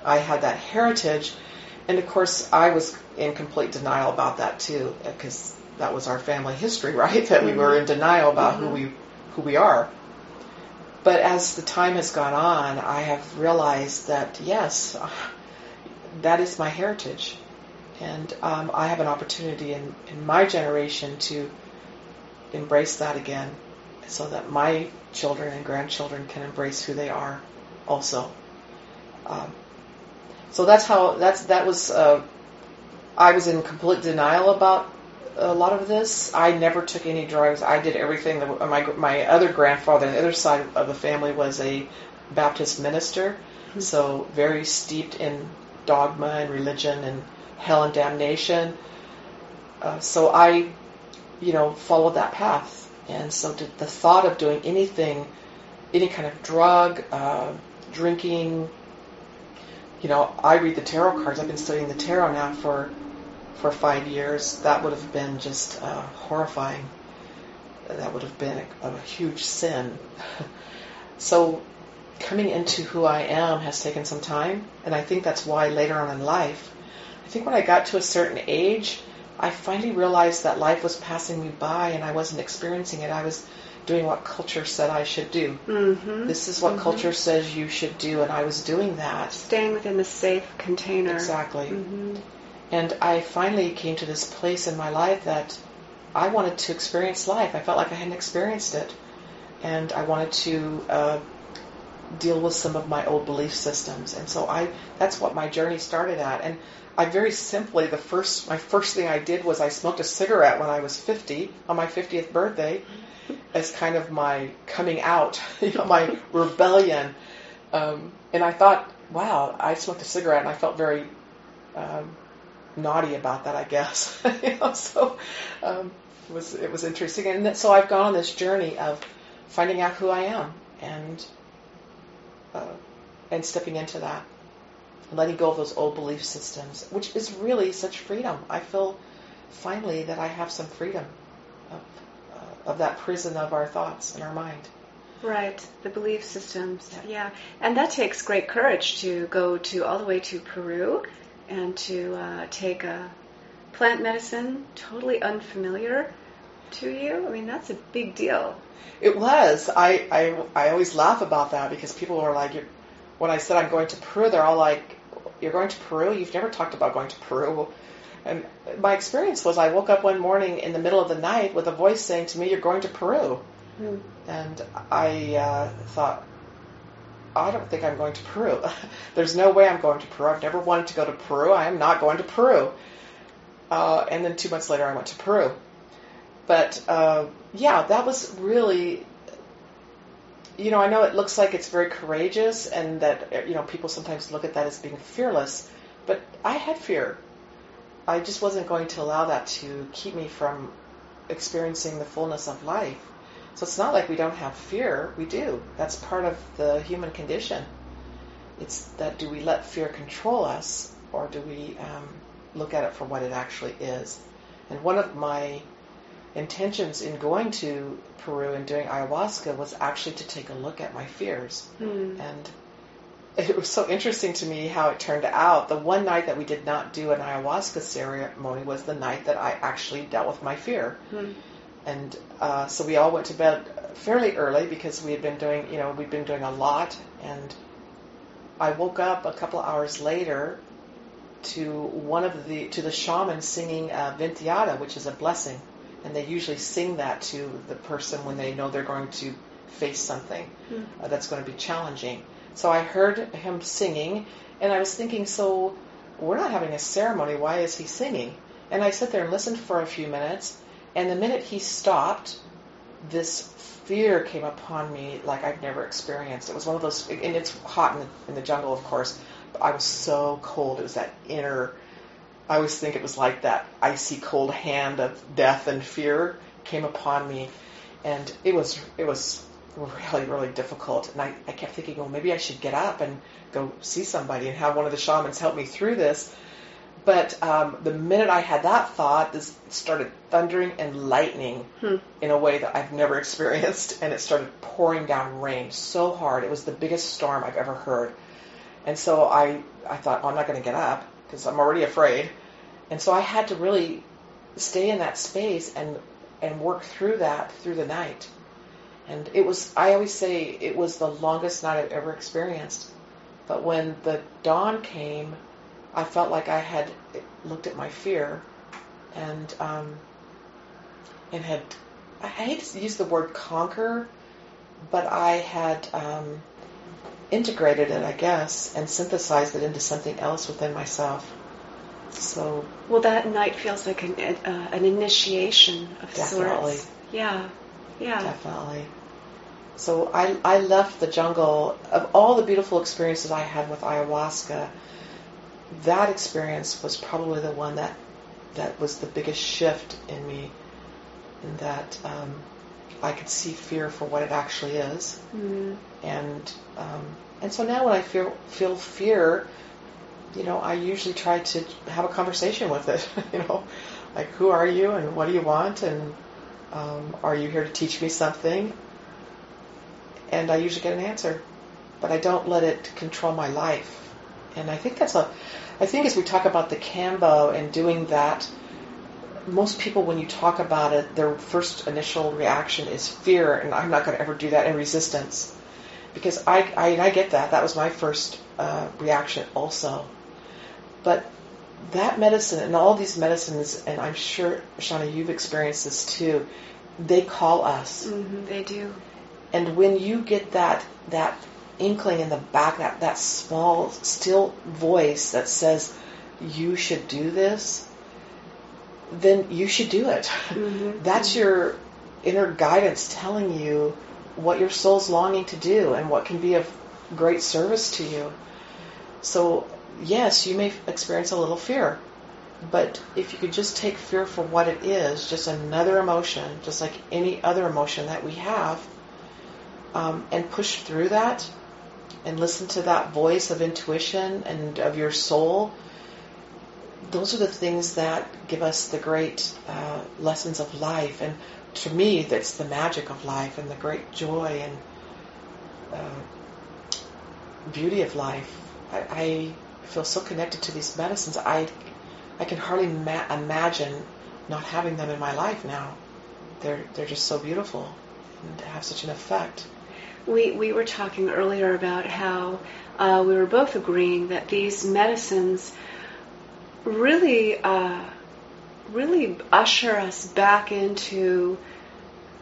I had that heritage. And of course, I was in complete denial about that too, because that was our family history, right? That we were in denial about who we who we are. But as the time has gone on, I have realized that yes, that is my heritage, and um, I have an opportunity in, in my generation to embrace that again, so that my children and grandchildren can embrace who they are, also. Um, so that's how that's that was. Uh, I was in complete denial about a lot of this. I never took any drugs. I did everything. That, my my other grandfather, the other side of the family, was a Baptist minister, so very steeped in dogma and religion and hell and damnation. Uh, so I, you know, followed that path, and so did the thought of doing anything, any kind of drug, uh, drinking. You know, I read the tarot cards. I've been studying the tarot now for for five years, that would have been just uh, horrifying. That would have been a, a huge sin. so, coming into who I am has taken some time, and I think that's why later on in life, I think when I got to a certain age, I finally realized that life was passing me by and I wasn't experiencing it. I was doing what culture said I should do. Mm-hmm. This is what culture says you should do, and I was doing that. Staying within the safe container. Exactly. hmm And I finally came to this place in my life that I wanted to experience life. I felt like I hadn't experienced it. And I wanted to uh, deal with some of my old belief systems. And so I that's what my journey started at. And I very simply the first my first thing I did was I smoked a cigarette when I was 50 on my 50th birthday as kind of my coming out, you know, my rebellion. Um, and I thought, wow, I smoked a cigarette and I felt very um, naughty about that, I guess. you know, so um, it was it was interesting, and so I've gone on this journey of finding out who I am and uh, and stepping into that, letting go of those old belief systems, which is really such freedom. I feel finally that I have some freedom of, of that prison of our thoughts and our mind. Right, the belief systems. Yeah. yeah. and that takes great courage to go to all the way to Peru and to uh, take a plant medicine totally unfamiliar to you. I mean, that's a big deal. It was. I I, I always laugh about that because people are like, when I said I'm going to Peru, they're all like, "You're going to Peru? You've never talked about going to Peru." And my experience was I woke up one morning in the middle of the night with a voice saying to me, You're going to Peru. Mm. And I uh, thought, I don't think I'm going to Peru. There's no way I'm going to Peru. I've never wanted to go to Peru. I am not going to Peru. Uh, and then two months later, I went to Peru. But uh, yeah, that was really, you know, I know it looks like it's very courageous and that, you know, people sometimes look at that as being fearless. But I had fear. I just wasn't going to allow that to keep me from experiencing the fullness of life. So it's not like we don't have fear. We do. That's part of the human condition. It's that do we let fear control us or do we um, look at it for what it actually is? And one of my intentions in going to Peru and doing ayahuasca was actually to take a look at my fears. Mm. And it was so interesting to me how it turned out. The one night that we did not do an ayahuasca ceremony was the night that I actually dealt with my fear. Hmm. And uh, so we all went to bed fairly early because we had been doing, you know, we'd been doing a lot. And I woke up a couple hours later to one of the to the shaman singing uh, Venteada, which is a blessing, and they usually sing that to the person when they know they're going to face something hmm. uh, that's going to be challenging. So I heard him singing, and I was thinking, so we're not having a ceremony. Why is he singing? And I sat there and listened for a few minutes, and the minute he stopped, this fear came upon me like I've never experienced. It was one of those, and it's hot in the, in the jungle, of course. But I was so cold. It was that inner. I always think it was like that icy cold hand of death and fear came upon me, and it was it was really, really difficult. And I, I kept thinking, well, maybe I should get up and go see somebody and have one of the shamans help me through this. But um, the minute I had that thought, this started thundering and lightning hmm. in a way that I've never experienced, and it started pouring down rain so hard. It was the biggest storm I've ever heard. And so I, I thought, oh, I'm not going to get up because I'm already afraid. And so I had to really stay in that space and and work through that through the night. And it was, I always say, it was the longest night I've ever experienced. But when the dawn came, I felt like I had looked at my fear and um, and had, I hate to use the word conquer, but I had um, integrated it, I guess, and synthesized it into something else within myself. So. Well, that night feels like an, uh, an initiation of definitely. sorts. Yeah. Yeah. Definitely. So I, I left the jungle. Of all the beautiful experiences I had with ayahuasca, that experience was probably the one that that was the biggest shift in me. In that um, I could see fear for what it actually is, mm. and um, and so now when I feel feel fear, you know, I usually try to have a conversation with it. you know, like who are you and what do you want and um, are you here to teach me something? And I usually get an answer, but I don't let it control my life. And I think that's a, I think as we talk about the Kambo and doing that, most people, when you talk about it, their first initial reaction is fear, and I'm not going to ever do that, and resistance. Because I, I, I get that. That was my first uh, reaction also. But that medicine and all these medicines, and I'm sure, Shonagh, you've experienced this too, they call us. Mm-hmm, they do. And when you get that that inkling in the back, that, that small, still voice that says, you should do this, then you should do it. Mm-hmm. That's your inner guidance telling you what your soul's longing to do and what can be of great service to you. So yes, you may experience a little fear. But if you could just take fear for what it is, just another emotion, just like any other emotion that we have, um, and push through that and listen to that voice of intuition and of your soul, those are the things that give us the great uh, lessons of life. And to me, that's the magic of life and the great joy and uh, beauty of life. I, I, feel so connected to these medicines. I I can hardly ma- imagine not having them in my life now. They're they're just so beautiful and have such an effect. We we were talking earlier about how uh, we were both agreeing that these medicines really uh, really usher us back into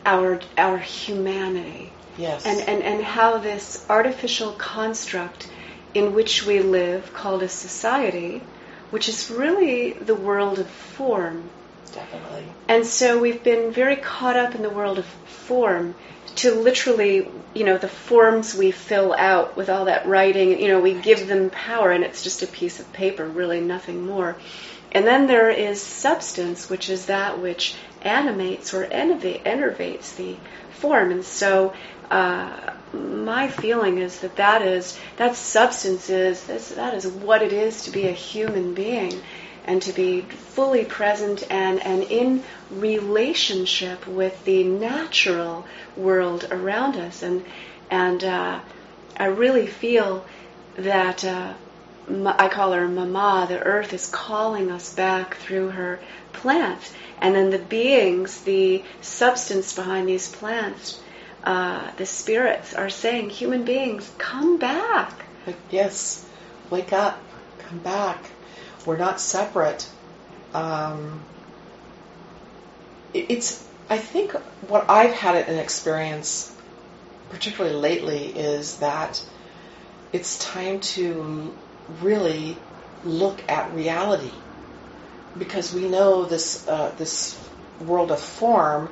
our our humanity. Yes. And, and, and how this artificial construct in which we live, called a society, which is really the world of form. Definitely. And so we've been very caught up in the world of form to literally, you know, the forms we fill out with all that writing, you know, we give them power and it's just a piece of paper, really nothing more. And then there is substance, which is that which animates or enervates the form. And so uh, my feeling is that that is that substance is that is what it is to be a human being and to be fully present and, and in relationship with the natural world around us and and uh, I really feel that uh, I call her Mama the earth is calling us back through her plants and then the beings the substance behind these plants uh, the spirits are saying, human beings, come back. Yes, wake up, come back. We're not separate. Um, it's, I think, what I've had an experience, particularly lately, is that it's time to really look at reality because we know this uh, this world of form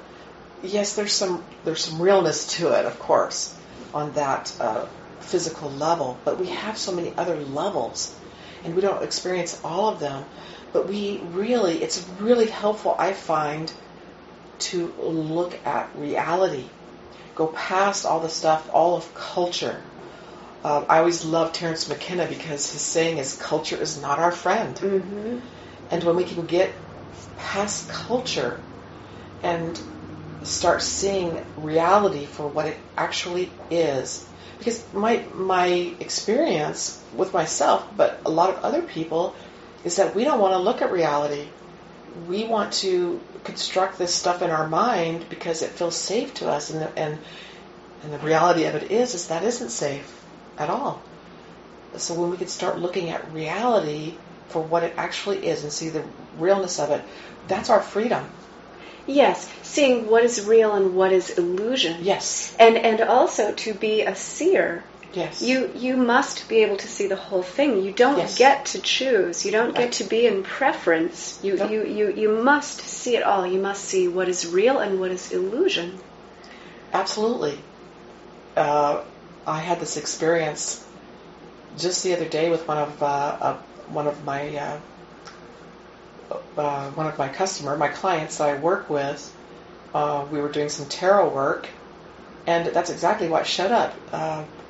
yes, there's some there's some realness to it, of course, on that uh, physical level. But we have so many other levels, and we don't experience all of them. But we really, it's really helpful, I find, to look at reality, go past all the stuff, all of culture. Uh, I always love Terence McKenna because his saying is, "Culture is not our friend." Mm-hmm. And when we can get past culture and start seeing reality for what it actually is. Because my my experience with myself, but a lot of other people, is that we don't want to look at reality. We want to construct this stuff in our mind because it feels safe to us, and the, and and the reality of it is is that isn't safe at all. So when we can start looking at reality for what it actually is and see the realness of it, that's our freedom. Yes, seeing what is real and what is illusion. Yes. And and also to be a seer. Yes. You you must be able to see the whole thing. You don't yes. get to choose. You don't get to be in preference. You, nope. you you you must see it all. You must see what is real and what is illusion. Absolutely. Uh, I had this experience just the other day with one of uh, uh, one of my uh, uh, one of my customer, my clients that I work with, uh, we were doing some tarot work, and that's exactly what showed up.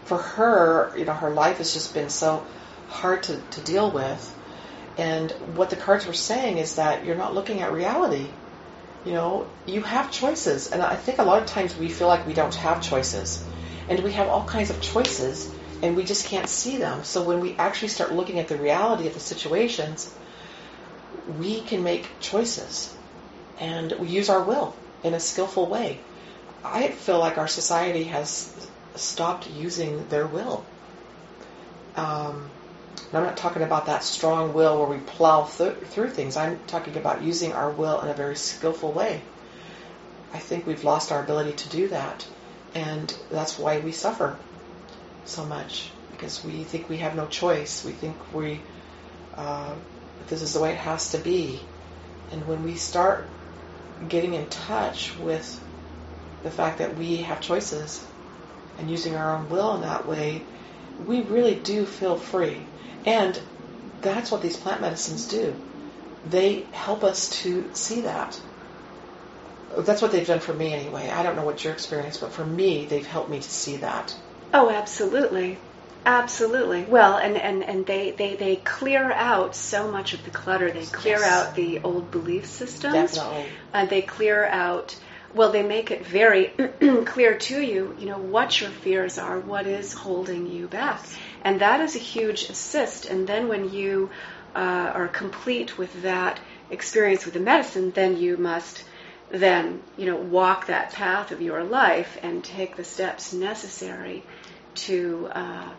For her, you know, her life has just been so hard to, to deal with, and what the cards were saying is that you're not looking at reality. You know, you have choices, and I think a lot of times we feel like we don't have choices, and we have all kinds of choices, and we just can't see them. So when we actually start looking at the reality of the situations, we can make choices and we use our will in a skillful way. I feel like our society has stopped using their will. Um, I'm not talking about that strong will where we plow th- through things. I'm talking about using our will in a very skillful way. I think we've lost our ability to do that, and that's why we suffer so much because we think we have no choice. We think we uh, this is the way it has to be. And when we start getting in touch with the fact that we have choices and using our own will in that way, we really do feel free. And that's what these plant medicines do. They help us to see that. That's what they've done for me anyway. I don't know what your experience, but for me, they've helped me to see that. Oh, absolutely. Absolutely. Well, and, and, and they, they, they clear out so much of the clutter. They clear Yes. out the old belief systems. Definitely. And they clear out, well, they make it very clear to you, you know, what your fears are, what is holding you back. And that is a huge assist. And then when you uh, are complete with that experience with the medicine, then you must then, you know, walk that path of your life and take the steps necessary to uh,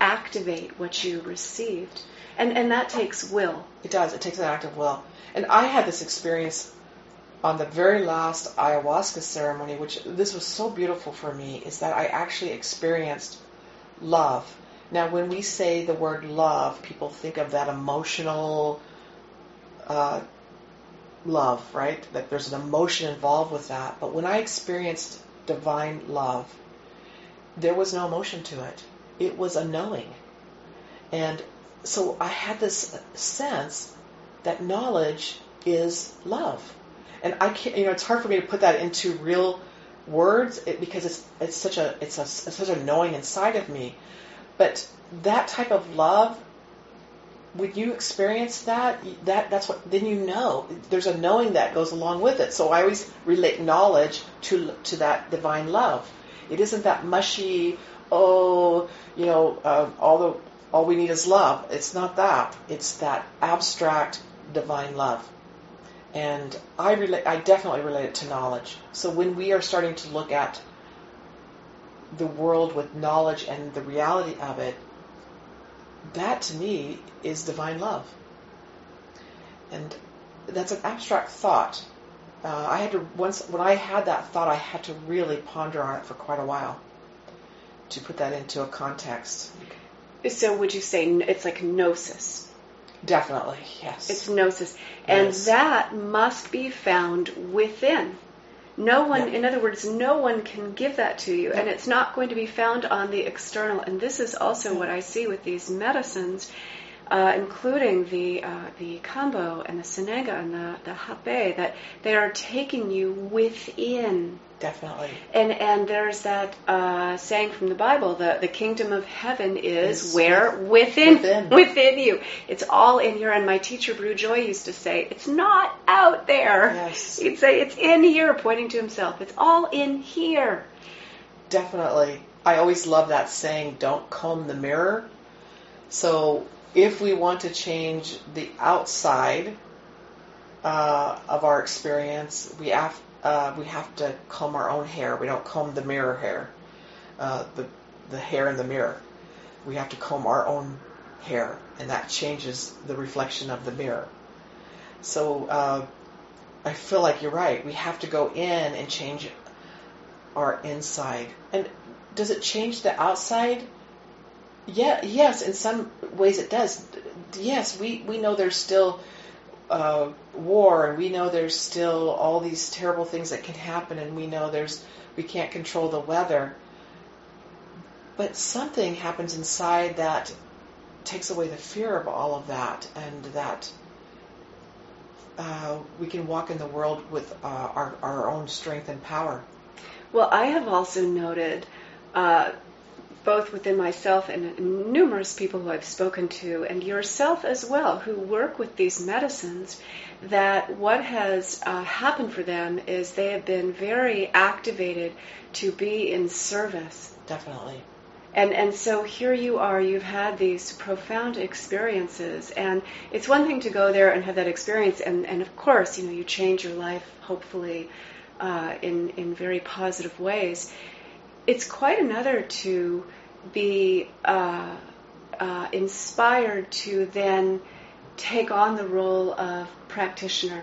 activate what you received. And, and that takes will. It does. It takes an act of will. And I had this experience on the very last ayahuasca ceremony, which this was so beautiful for me, is that I actually experienced love. Now, when we say the word love, people think of that emotional uh, love, right? That there's an emotion involved with that. But when I experienced divine love, there was no emotion to it. It was a knowing. And so I had this sense that knowledge is love. And I can't, you know, it's hard for me to put that into real words because it's it's such a it's a it's such a knowing inside of me. But that type of love, when you experience that, that that's what then you know. There's a knowing that goes along with it. So I always relate knowledge to to that divine love. It isn't that mushy, oh, you know, uh, all the all we need is love. It's not that. It's that abstract divine love. And I relate. I definitely relate it to knowledge. So when we are starting to look at the world with knowledge and the reality of it, that to me is divine love. And that's an abstract thought. Uh, I had to once when I had that thought, I had to really ponder on it for quite a while to put that into a context. So would you say it's like gnosis? Definitely, yes. It's gnosis. And Yes. that must be found within. No one, Yeah. in other words, no one can give that to you, and it's not going to be found on the external. And this is also what I see with these medicines, uh, including the uh, the kambo and the Sananga and the the hape, that they are taking you within. Definitely. And and there's that uh, saying from the Bible: the the kingdom of heaven is where within within. within you. It's all in here. And my teacher Brugh Joy used to say, "It's not out there." Yes. He'd say, "It's in here," pointing to himself. It's all in here. Definitely. I always love that saying, don't comb the mirror. So if we want to change the outside uh, of our experience, we have, uh, we have to comb our own hair. We don't comb the mirror hair, uh, the, the hair in the mirror. We have to comb our own hair, and that changes the reflection of the mirror. So uh, I feel like you're right. We have to go in and change our inside. And does it change the outside? Yeah, yes, in some ways it does. Yes, we, we know there's still uh, war, and we know there's still all these terrible things that can happen, and we know there's we can't control the weather. But something happens inside that takes away the fear of all of that, and that uh, we can walk in the world with uh, our, our own strength and power. Well, I have also noted, uh, both within myself and numerous people who I've spoken to, and yourself as well, who work with these medicines, that what has uh, happened for them is they have been very activated to be in service. Definitely. And and so here you are, you've had these profound experiences, and it's one thing to go there and have that experience, and, and of course, you know, you change your life, hopefully, uh, in in very positive ways. It's quite another to be uh, uh, inspired to then take on the role of practitioner,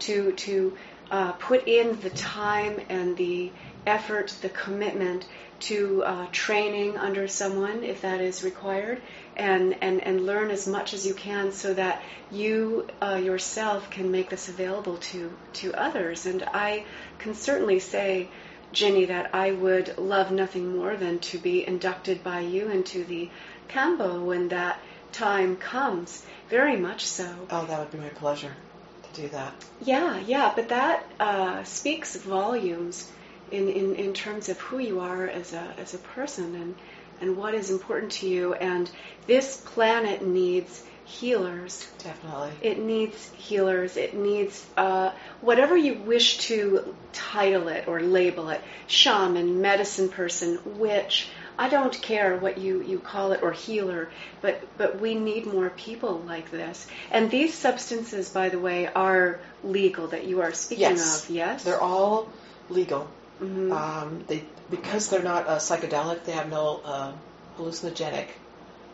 to to uh, put in the time and the effort, the commitment to uh, training under someone if that is required, and, and, and learn as much as you can so that you uh, yourself can make this available to, to others. And I can certainly say, Ginny, that I would love nothing more than to be inducted by you into the Kambo when that time comes. very much so. Oh, that would be my pleasure to do that. Yeah, yeah, but that uh, speaks volumes in, in, in terms of who you are as a, as a person and, and what is important to you. And this planet needs healers. Definitely. It needs healers. It needs uh, whatever you wish to title it or label it shaman, medicine person, witch. I don't care what you, you call it or healer, but, but we need more people like this. And these substances, by the way, are legal that you are speaking Yes. of, yes? They're all legal. Mhm. Um, they because they're not uh, psychedelic. They have no uh, hallucinogenic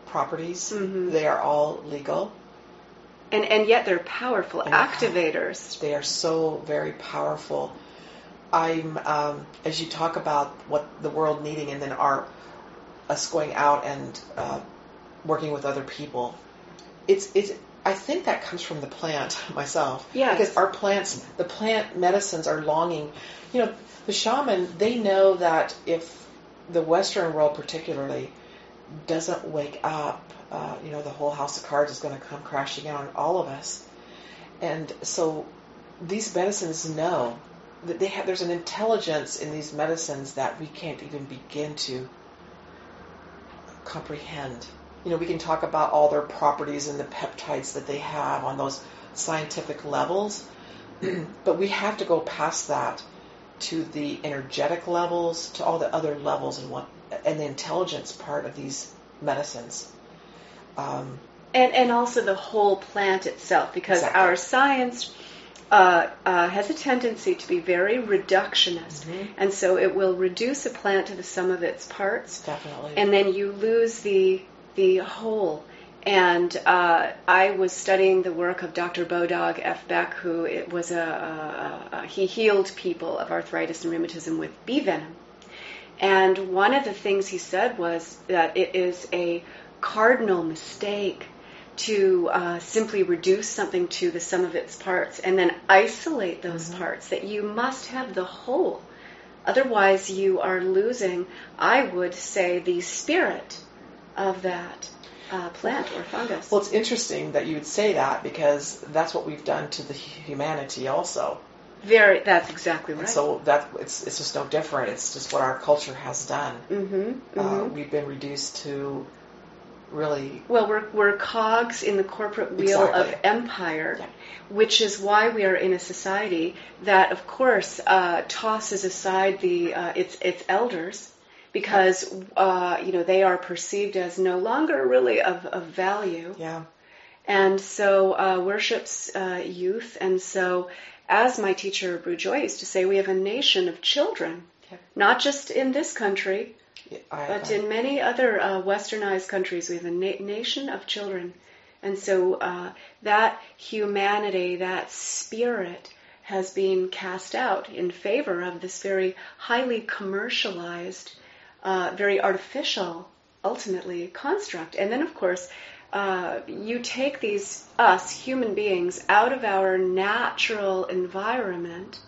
properties. Mhm. They are all legal. and, and yet they're powerful And activators. They are so very powerful. I'm um, as you talk about what the world needing, and then our us going out and uh, working with other people. It's it's. I think that comes from the plant myself. Yes. Because our plants, the plant medicines are longing. You know, the shaman they know that if the Western world particularly doesn't wake up, uh, you know, the whole house of cards is going to come crashing down on all of us. And so these medicines know that they have, there's an intelligence in these medicines that we can't even begin to comprehend. You know, we can talk about all their properties and the peptides that they have on those scientific levels, but we have to go past that to the energetic levels, to all the other levels and what, and the intelligence part of these medicines. Um, And, and also the whole plant itself, because Exactly. our science uh, uh, has a tendency to be very reductionist. Mhm. And so it will reduce a plant to the sum of its parts, definitely. and then you lose the, the whole. And uh, I was studying the work of Dr. Bodog F. Beck, who it was a, a, a he healed people of arthritis and rheumatism with bee venom. And one of the things he said was that it is a cardinal mistake to uh, simply reduce something to the sum of its parts and then isolate those parts, that you must have the whole. Otherwise, you are losing, I would say, the spirit of that uh, plant or fungus. Well, it's interesting that you would say that because that's what we've done to the humanity also. Very, that's exactly right. And so that it's it's just no different. It's just what our culture has done. mm-hmm, Uh, we've been reduced to really Well, we're, we're cogs in the corporate wheel Exactly. of empire, Yeah. which is why we are in a society that, of course, uh, tosses aside the uh, its its elders because uh, you know they are perceived as no longer really of, of value, yeah and so uh, worships uh, youth. And so, as my teacher Brugh Joy used to say, we have a nation of children, Yeah. not just in this country, I, but I- in many other uh, westernized countries, we have a na- nation of children. And so uh, that humanity, that spirit, has been cast out in favor of this very highly commercialized, uh, very artificial, ultimately, construct. And then, of course, uh, you take these, us, human beings, out of our natural environment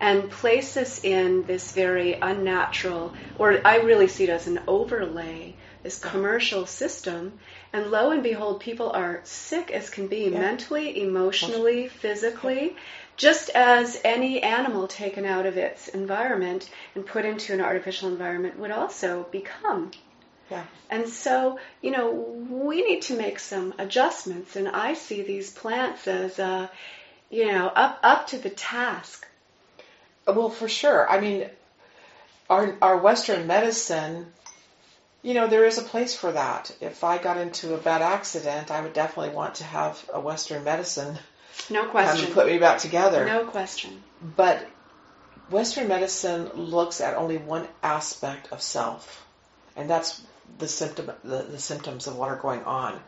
and place us in this very unnatural, or I really see it as an overlay, this commercial system. And lo and behold, people are sick as can be, Yeah. mentally, emotionally, physically, just as any animal taken out of its environment and put into an artificial environment would also become. Yeah And so, you know, we need to make some adjustments, and I see these plants as, uh, you know, up up to the task. well for sure. I mean, our our Western medicine. You know, there is a place for that. If I got into a bad accident, I would definitely want to have a Western medicine No question. and put me back together. No question. But Western medicine looks at only one aspect of self, and that's the symptom, the, the symptoms of what are going on,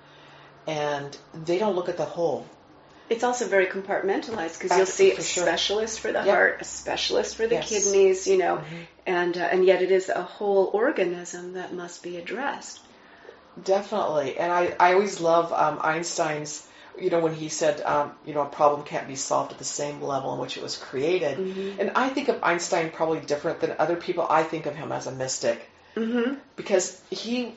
and they don't look at the whole. It's also very compartmentalized because you'll see a sure. specialist for the Yep. heart, a specialist for the Yes. Mm-hmm. kidneys, you know, and uh, and yet it is a whole organism that must be addressed. Definitely, and I, I always love um, Einstein's. You know when he said, um, you know, a problem can't be solved at the same level in which it was created, and I think of Einstein probably different than other people. I think of him as a mystic. Mm-hmm. because he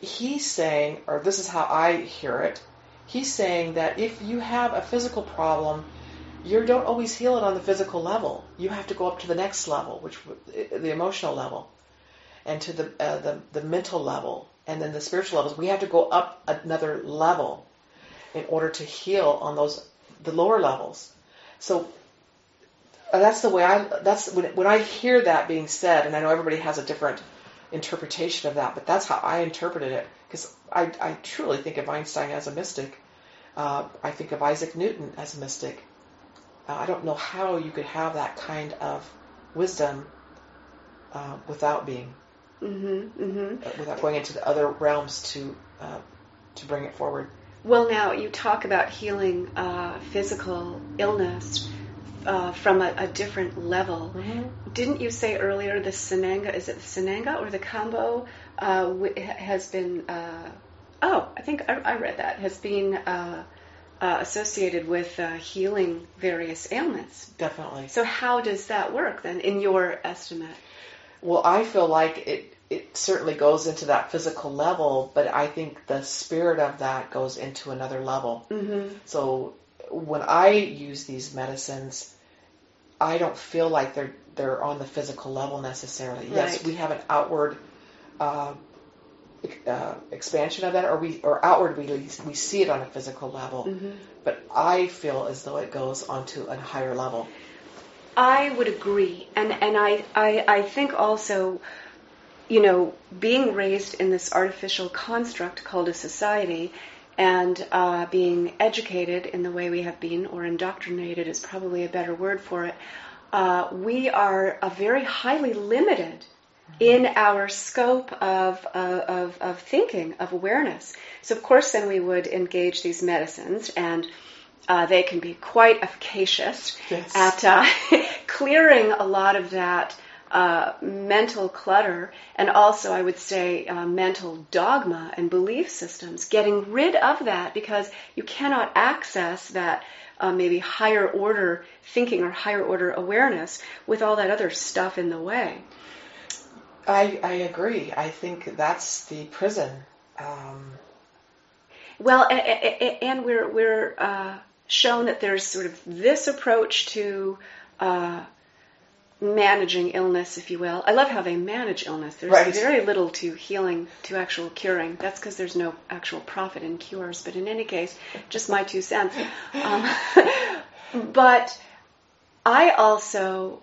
he's saying, or this is how I hear it, he's saying that if you have a physical problem, you don't always heal it on the physical level. You have to go up to the next level, which the emotional level, and to the uh, the, the mental level, and then the spiritual levels. We have to go up another level in order to heal on those the lower levels. So uh, that's the way I. That's when when I hear that being said, and I know everybody has a different interpretation of that, but that's how I interpreted it because I, I truly think of Einstein as a mystic. Uh, I think of Isaac Newton as a mystic. Uh, I don't know how you could have that kind of wisdom uh, without being, mm-hmm, mm-hmm. Uh, without going into the other realms to uh, to bring it forward. Well, now you talk about healing uh, physical illness uh, from a, a, different level. Mm-hmm. Didn't you say earlier the Sananga, is it the Sananga or the Kambo, uh, has been, uh, oh, I think I, I, read that, has been uh, uh, associated with uh, healing various ailments. Definitely. So, how does that work then, in your estimate? Well, I feel like it, it certainly goes into that physical level, but I think the spirit of that goes into another level. Mm-hmm. So when I use these medicines, I don't feel like they're they're on the physical level necessarily. Right. Yes, we have an outward uh, uh, expansion of that, or we or outward we we see it on a physical level. Mm-hmm. But I feel as though it goes onto a higher level. I would agree, and and I, I I think also, you know, being raised in this artificial construct called a society and uh, being educated in the way we have been, or indoctrinated is probably a better word for it, uh, we are a very highly limited in our scope of, uh, of, of thinking, of awareness. So, of course, then we would engage these medicines, and uh, they can be quite efficacious yes. at uh, clearing a lot of that uh, mental clutter and also, I would say, uh, mental dogma and belief systems, getting rid of that because you cannot access that uh, maybe higher order thinking or higher order awareness with all that other stuff in the way. I, I agree. I think that's the prison. Um, well, and, we're, we're uh, shown that there's sort of this approach to uh, managing illness, if you will. I love how they manage illness. There's right. very little to healing, to actual curing. That's because there's no actual profit in cures. But in any case, just my two cents. Um, but I also,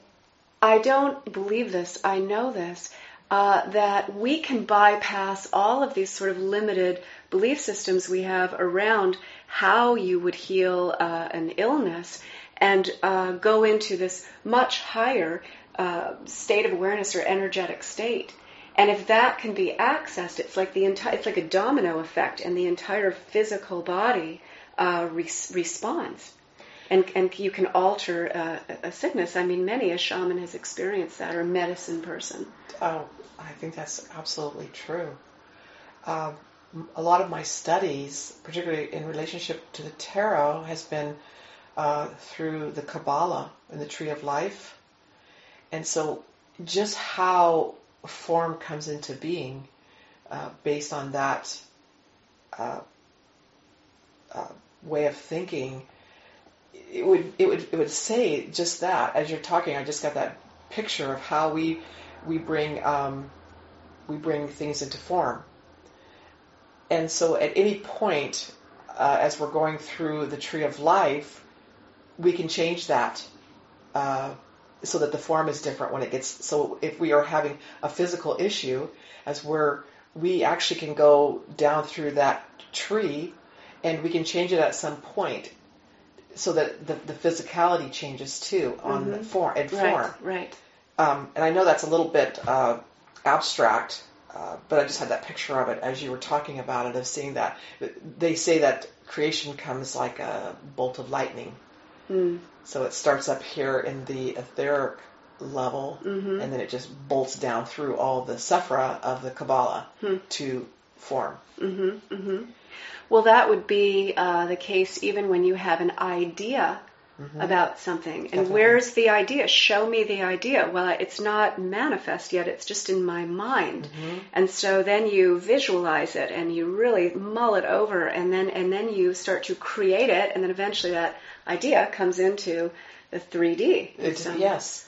I don't believe this. I know this. Uh, that we can bypass all of these sort of limited belief systems we have around how you would heal uh, an illness and uh, go into this much higher uh, state of awareness or energetic state. And if that can be accessed, it's like the entire, it's like a domino effect, and the entire physical body uh, re- responds. And, and you can alter uh, a sickness. I mean, many a shaman has experienced that, or a medicine person. Oh, I think that's absolutely true. Uh, a lot of my studies, particularly in relationship to the tarot, has been uh, through the Kabbalah and the Tree of Life. And so, just how form comes into being uh, based on that uh, uh, way of thinking, it would it would it would say just that. As you're talking, I just got that picture of how we we bring um, we bring things into form. And so, at any point, uh, as we're going through the tree of life, we can change that uh, so that the form is different when it gets. So if we are having a physical issue, as we're we actually can go down through that tree, and we can change it at some point, so that the, the physicality changes too on mm-hmm. the form and right. Right. Um, and I know that's a little bit uh, abstract, uh, but I just had that picture of it as you were talking about it, of seeing that. They say that creation comes like a bolt of lightning. Mm. So it starts up here in the etheric level, mm-hmm. and then it just bolts down through all the sephra of the Kabbalah hmm. to form. Mm-hmm, mm-hmm. Well, that would be uh, the case even when you have an idea Mm-hmm. about something. And Definitely. where's the idea? Show me the idea. Well, it's not manifest yet, it's just in my mind. Mm-hmm. And so then you visualize it and you really mull it over and then and then you start to create it and then eventually that idea comes into the 3D. It's, So- yes.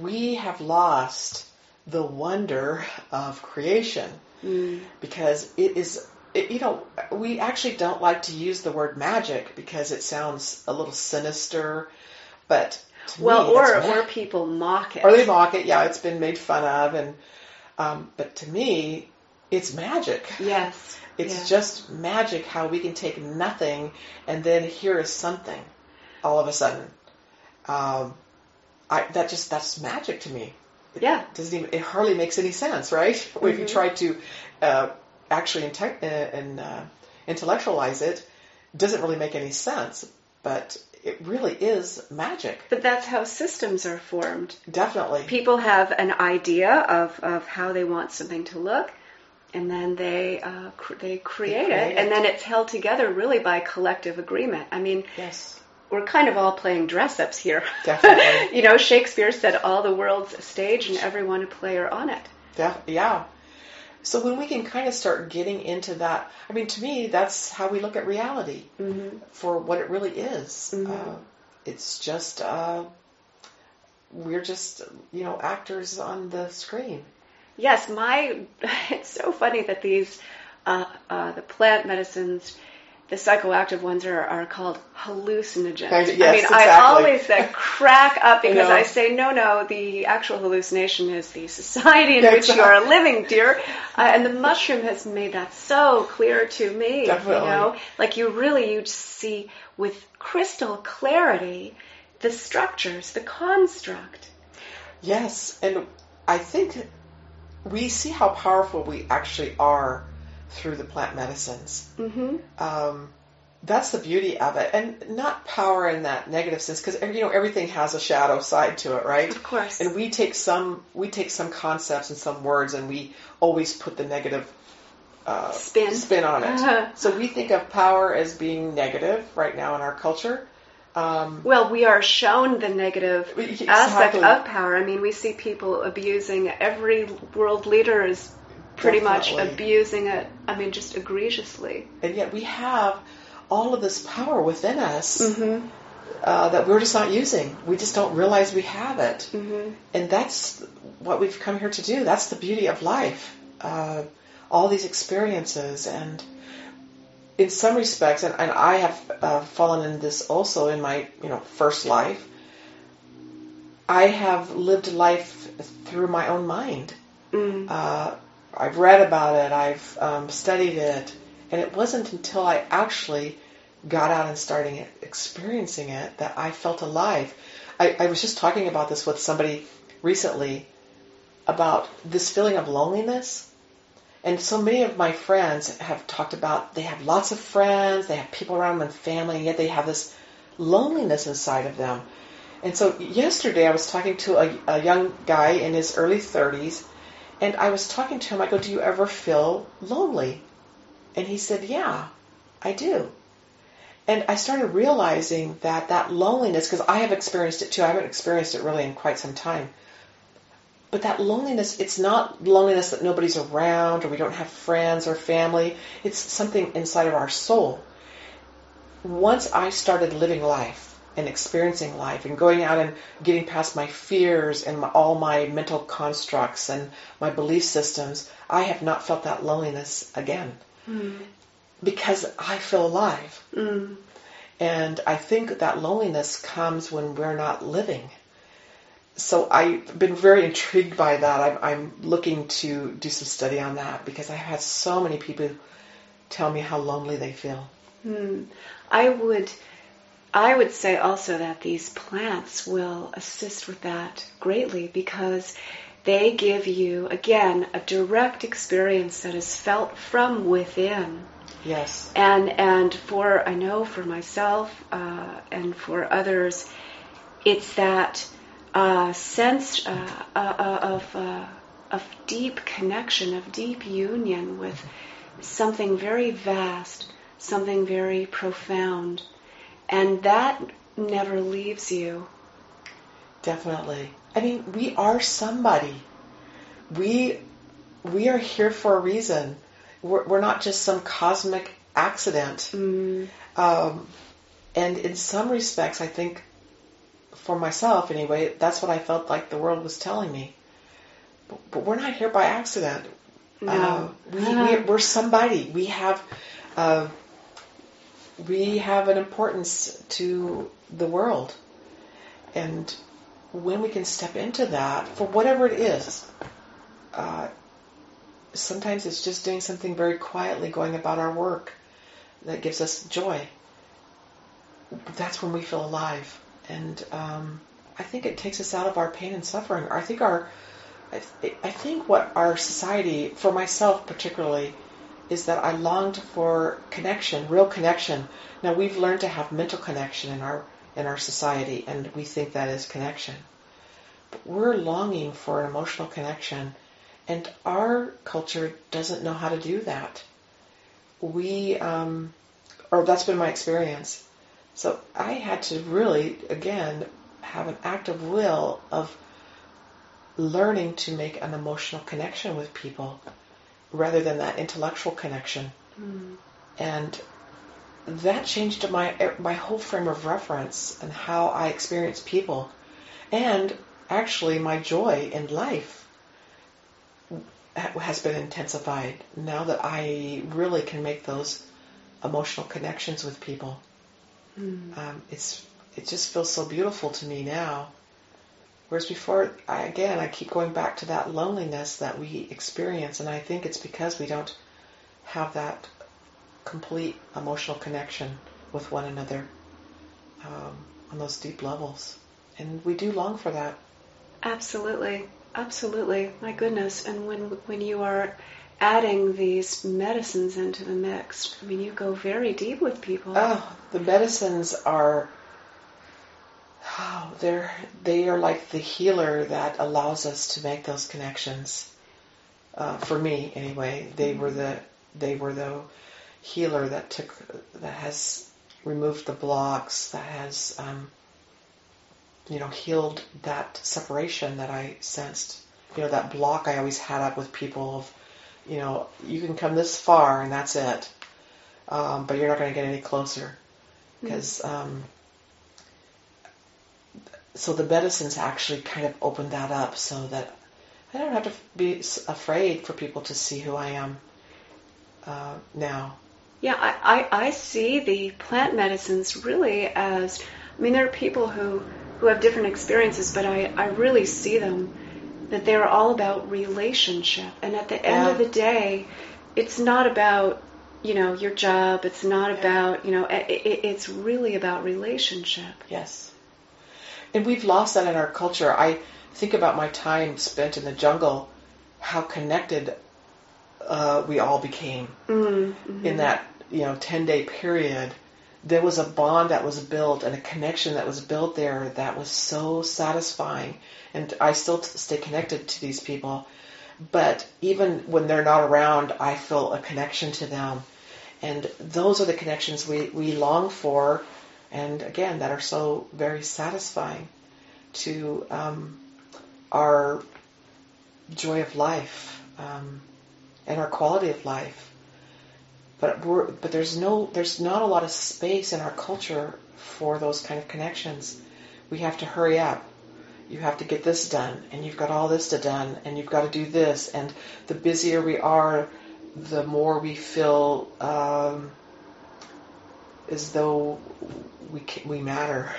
We have lost the wonder of creation mm. because it is, you know, we actually don't like to use the word magic because it sounds a little sinister, but to Well, me, or or people mock it. or they mock it. Yeah, it's been made fun of, and um, but to me, it's magic. Yes. It's yeah. just magic how we can take nothing and then here is something all of a sudden. Um, I, that just that's magic to me. It Yeah. doesn't even it hardly makes any sense, right? If you try to uh, actually inte- uh, and uh, intellectualize it, doesn't really make any sense. But it really is magic, But that's how systems are formed. definitely. People have an idea of, of how they want something to look, and then they uh, cr- they create, create it, and then it's held together really by collective agreement. I mean, Yes, we're kind of all playing dress ups here. Definitely. you know, Shakespeare said all the world's a stage and everyone a player on it. Yeah. So when we can kind of start getting into that, I mean, to me, that's how we look at reality Mm-hmm. for what it really is. Mhm. Uh, it's just uh, we're just you know actors on the screen. Yes, my it's so funny that these uh, uh, the plant medicines, the psychoactive ones are, are called hallucinogens. Of- I yes, mean, I always uh, crack up because know. I say no, no. The actual hallucination is the society in which you are living, dear. Uh, and the mushroom has made that so clear to me. Definitely. You know, like you really you see with crystal clarity the structures, the construct. Yes, and I think we see how powerful we actually are through the plant medicines. hmm um, that's the beauty of it, and not power in that negative sense, because you know everything has a shadow side to it, right? Of course. And we take some we take some concepts and some words, and we always put the negative uh, Spin. spin on it. Uh-huh. So we think of power as being negative right now in our culture. Um, Well, we are shown the negative Exactly. aspect of power. I mean, we see people abusing every world leader is pretty much abusing it. I mean, just egregiously. and yet we have all of this power within us Mm-hmm. uh, that we're just not using. We just don't realize we have it. Mm-hmm. And that's what we've come here to do. That's the beauty of life. Uh, all these experiences. And in some respects, and, and I have uh, fallen in this also in my you know first life, I have lived life through my own mind. Mm. Uh, I've read about it, I've um, studied it, and it wasn't until I actually got out and started it- experiencing it that I felt alive. I, I was just talking about this with somebody recently about this feeling of loneliness. And so many of my friends have talked about they have lots of friends, they have people around them and family, and yet they have this loneliness inside of them. And so yesterday I was talking to a, a young guy in his early 30s, and I was talking to him. I go, Do you ever feel lonely? And he said, Yeah, I do. And I started realizing that that loneliness, because I have experienced it too, I haven't experienced it really in quite some time. But that loneliness, it's not loneliness that nobody's around or we don't have friends or family. It's something inside of our soul. Once I started living life and experiencing life and going out and getting past my fears and my, all my mental constructs and my belief systems, I have not felt that loneliness again because I feel alive. Mm. And I think that loneliness comes when we're not living. So I've been very intrigued by that. I'm, I'm looking to do some study on that because I've had so many people tell me how lonely they feel. Hmm. I would, I would say also that these plants will assist with that greatly because they give you again a direct experience that is felt from within. Yes. And and for I know for myself uh, and for others, it's that uh, sense uh, uh, uh, of uh, of deep connection, of deep union with something very vast, something very profound, and that never leaves you. Definitely. I mean, we are somebody. We we are here for a reason. We're, we're not just some cosmic accident. Mm. Um, and in some respects, I think, for myself anyway, that's what I felt like the world was telling me. But, but we're not here by accident. No. Uh, we, we, we're somebody. We have, uh, we have an importance to the world. And when we can step into that, for whatever it is, uh, sometimes it's just doing something very quietly, going about our work that gives us joy. That's when we feel alive. And um, I think it takes us out of our pain and suffering. I think our, I, th- I think what our society, for myself particularly, is that I longed for connection, real connection. Now we've learned to have mental connection in our in our society, and we think that is connection. But we're longing for an emotional connection, and our culture doesn't know how to do that. We, um, or that's been my experience. So I had to really, again, have an active will of learning to make an emotional connection with people rather than that intellectual connection. Mm. And that changed my my whole frame of reference and how I experience people, and actually my joy in life has been intensified now that I really can make those emotional connections with people. Mm. Um, it's it just feels so beautiful to me now. Whereas before, I, again, I keep going back to that loneliness that we experience, and I think it's because we don't have that complete emotional connection with one another um, on those deep levels. And we do long for that. Absolutely, absolutely. My goodness! And when when you are adding these medicines into the mix, I mean, you go very deep with people. Oh, the medicines are. Oh, they're they are like the healer that allows us to make those connections. Uh, for me, anyway, they were the they were the healer that took that has removed the blocks, that has um, you know healed that separation that I sensed. You know that block I always had up with people of you know you can come this far and that's it, um, but you're not going to get any closer because. Um, so the medicines actually kind of opened that up so that I don't have to be afraid for people to see who I am uh, now. Yeah, I, I, I see the plant medicines really as, I mean, there are people who, who have different experiences, but I, I really see them that they're all about relationship. And at the end Yeah. of the day, it's not about, you know, your job. It's not about, you know, it, it's really about relationship. Yes. And we've lost that in our culture. I think about my time spent in the jungle, how connected uh, we all became Mm-hmm. in that you know ten day period. There was a bond that was built and a connection that was built there that was so satisfying. And I still t- stay connected to these people. But even when they're not around, I feel a connection to them. And those are the connections we, we long for, and again, that are so very satisfying to um, our joy of life um, and our quality of life. But we're, but there's no there's not a lot of space in our culture for those kind of connections. We have to hurry up. You have to get this done, and you've got all this to done, and you've got to do this. And the busier we are, the more we feel um, as though we ca- we matter.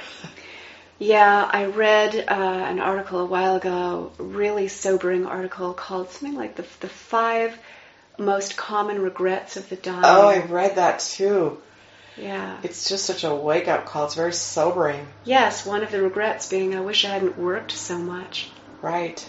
Yeah, I read uh, an article a while ago, really sobering article called something like the, the five most common regrets of the dying. Oh, I read that too. yeah. It's just such a wake up call. It's very sobering. Yes, one of the regrets being I wish I hadn't worked so much, Right.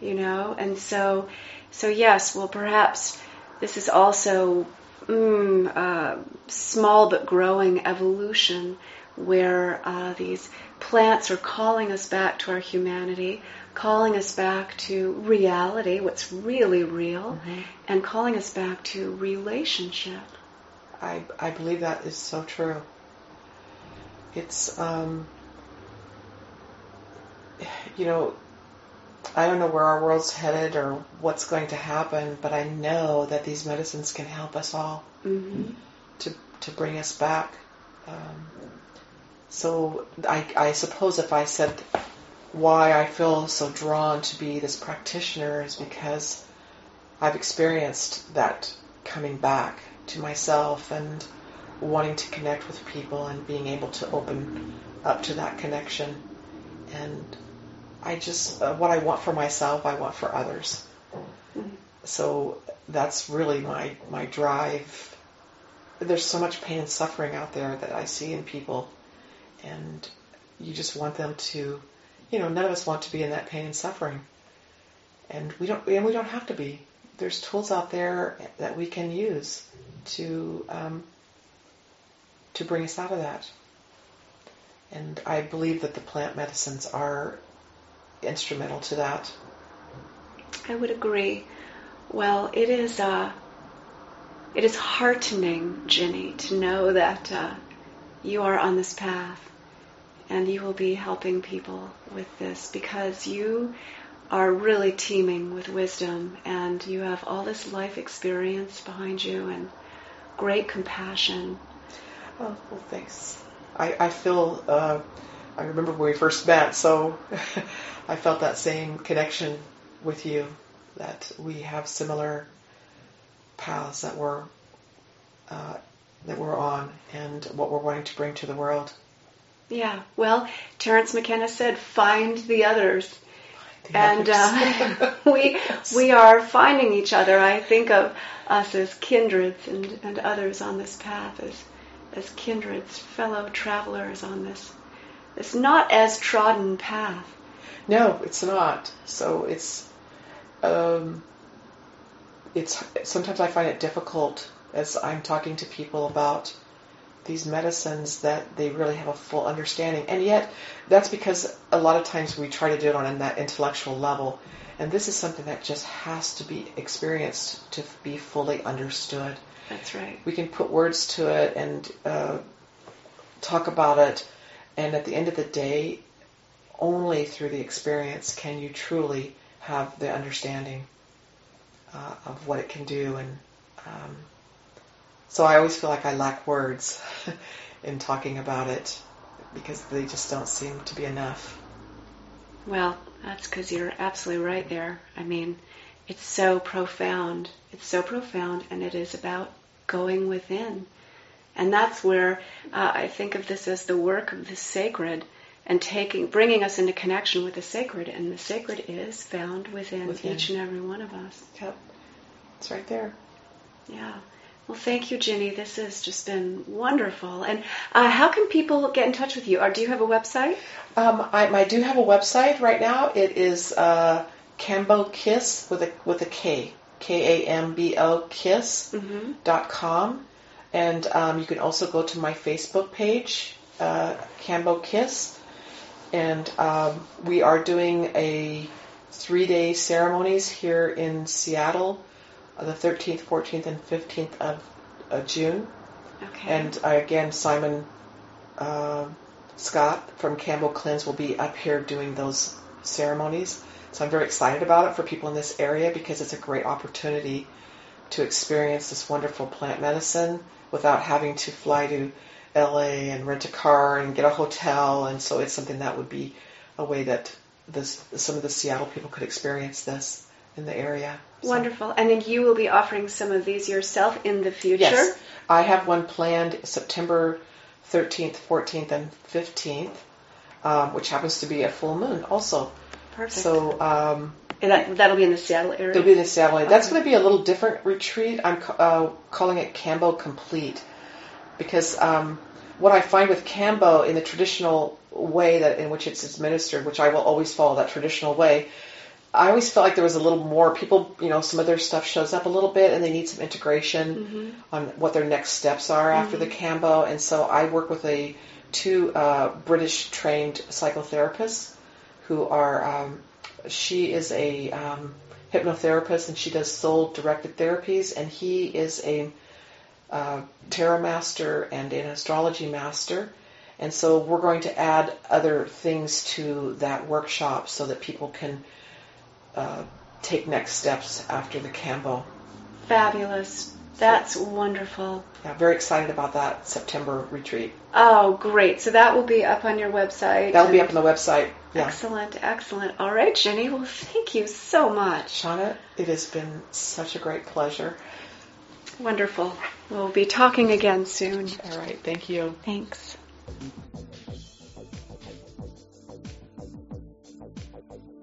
you know? And so, so yes, well, perhaps this is also mm, uh, small but growing evolution where uh, these plants are calling us back to our humanity, calling us back to reality, what's really real, and calling us back to relationship. I, I believe that is so true. it's um, you know I don't know where our world's headed or what's going to happen, but I know that these medicines can help us all Mm-hmm. to to bring us back. Um, so I, I suppose if I said why I feel so drawn to be this practitioner is because I've experienced that coming back to myself and wanting to connect with people and being able to open up to that connection. And I just, uh, what I want for myself, I want for others. So that's really my, my drive. There's so much pain and suffering out there that I see in people. And you just want them to, you know, none of us want to be in that pain and suffering. And we don't, and we don't have to be. There's tools out there that we can use to, um, to bring us out of that. And I believe that the plant medicines are instrumental to that. I would agree. Well, it is uh, it is heartening, Ginny, to know that uh, you are on this path and you will be helping people with this because you are really teeming with wisdom and you have all this life experience behind you and great compassion. Oh, well, thanks. I, I feel, uh, I remember when we first met, so I felt that same connection with you, that we have similar paths that we're, uh, that we're on and what we're wanting to bring to the world. Yeah, well, Terence McKenna said, find the others. And uh, we we are finding each other. I think of us as kindreds and, and others on this path as as kindreds, fellow travelers on this this not as trodden path. No, it's not. So it's um, it's sometimes I find it difficult as I'm talking to people about these medicines that they really have a full understanding, and yet that's because a lot of times we try to do it on that intellectual level, and this is something that just has to be experienced to be fully understood. That's right. We can put words to it and uh, talk about it, and at the end of the day, only through the experience can you truly have the understanding uh, of what it can do. And um, so I always feel like I lack words in talking about it because they just don't seem to be enough. Well, that's because you're absolutely right there. I mean, it's so profound. It's so profound, and it is about going within. And that's where uh, I think of this as the work of the sacred and taking, bringing us into connection with the sacred. And the sacred is found within, Within. each and every one of us. Yep, it's right there. Yeah. Well, thank you, Ginny. This has just been wonderful. And uh, how can people get in touch with you? Or do you have a website? Um, I, I do have a website right now. It is uh, Kambo Kiss with a with a K, K A M B O Kiss Mm-hmm. dot com, and um, you can also go to my Facebook page, uh, Kambo Kiss, and um, we are doing a three-day ceremonies here in Seattle, uh, the 13th, 14th, and 15th of uh, June. Okay. And uh, again, Simon uh, Scott from Kambo Cleanse will be up here doing those ceremonies. So I'm very excited about it for people in this area because it's a great opportunity to experience this wonderful plant medicine without having to fly to LA and rent a car and get a hotel. And so it's something that would be a way that this, some of the Seattle people could experience this in the area. So- Wonderful. And then you will be offering some of these yourself in the future? Yes, I have one planned September 13th, 14th, and 15th, um, which happens to be a full moon also. Perfect. So um, And that, that'll be in the Seattle area? it'll be in the satellite. That's going to be a little different retreat. I'm uh, calling it Kambo Complete because um, what I find with Kambo in the traditional way that in which it's administered, which I will always follow that traditional way. I always felt like there was a little more people, you know, some of their stuff shows up a little bit and they need some integration Mm-hmm. on what their next steps are after the Kambo. And so I work with a two uh, British trained psychotherapists who are, um, she is a um, hypnotherapist and she does soul directed therapies and he is a uh, tarot master and an astrology master And so we're going to add other things to that workshop so that people can uh, take next steps after the Kambo. Fabulous. That's wonderful. Yeah, very excited about that September retreat. Oh, great. So that will be up on your website. That'll be up on the website. Yeah. Excellent, excellent. All right, Ginny. Well, thank you so much. Shonagh, it has been such a great pleasure. Wonderful. We'll be talking again soon. All right, thank you. Thanks.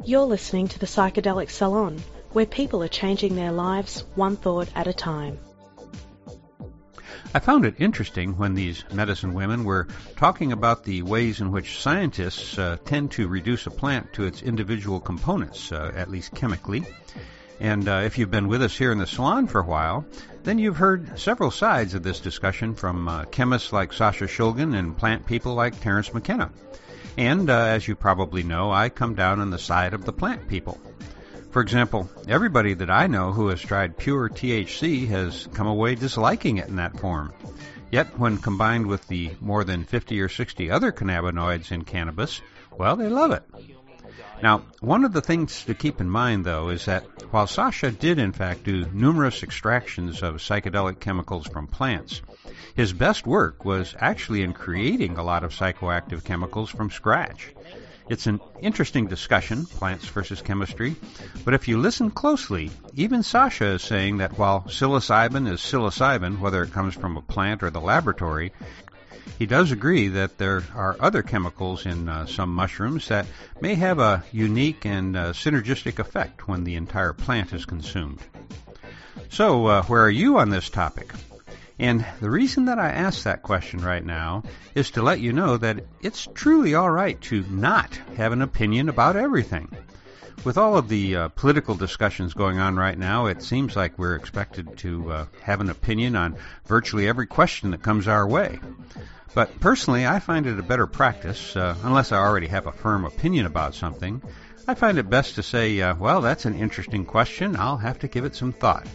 You're listening to the Psychedelic Salon, where people are changing their lives one thought at a time. I found it interesting when these medicine women were talking about the ways in which scientists uh, tend to reduce a plant to its individual components, uh, at least chemically. And uh, if you've been with us here in the salon for a while, then you've heard several sides of this discussion from uh, chemists like Sasha Shulgin and plant people like Terence McKenna. And uh, as you probably know, I come down on the side of the plant people. For example, everybody that I know who has tried pure THC has come away disliking it in that form. Yet, when combined with the more than 50 or 60 other cannabinoids in cannabis, well, they love it. Now, one of the things to keep in mind, though, is that while Sasha did in fact do numerous extractions of psychedelic chemicals from plants, his best work was actually in creating a lot of psychoactive chemicals from scratch. It's an interesting discussion, plants versus chemistry, but if you listen closely, even Sasha is saying that while psilocybin is psilocybin, whether it comes from a plant or the laboratory, he does agree that there are other chemicals in uh, some mushrooms that may have a unique and uh, synergistic effect when the entire plant is consumed. So, uh, where are you on this topic? And the reason that I ask that question right now is to let you know that it's truly all right to not have an opinion about everything. With all of the uh, political discussions going on right now, it seems like we're expected to uh, have an opinion on virtually every question that comes our way. But personally, I find it a better practice, uh, unless I already have a firm opinion about something. I find it best to say, uh, well, that's an interesting question. I'll have to give it some thought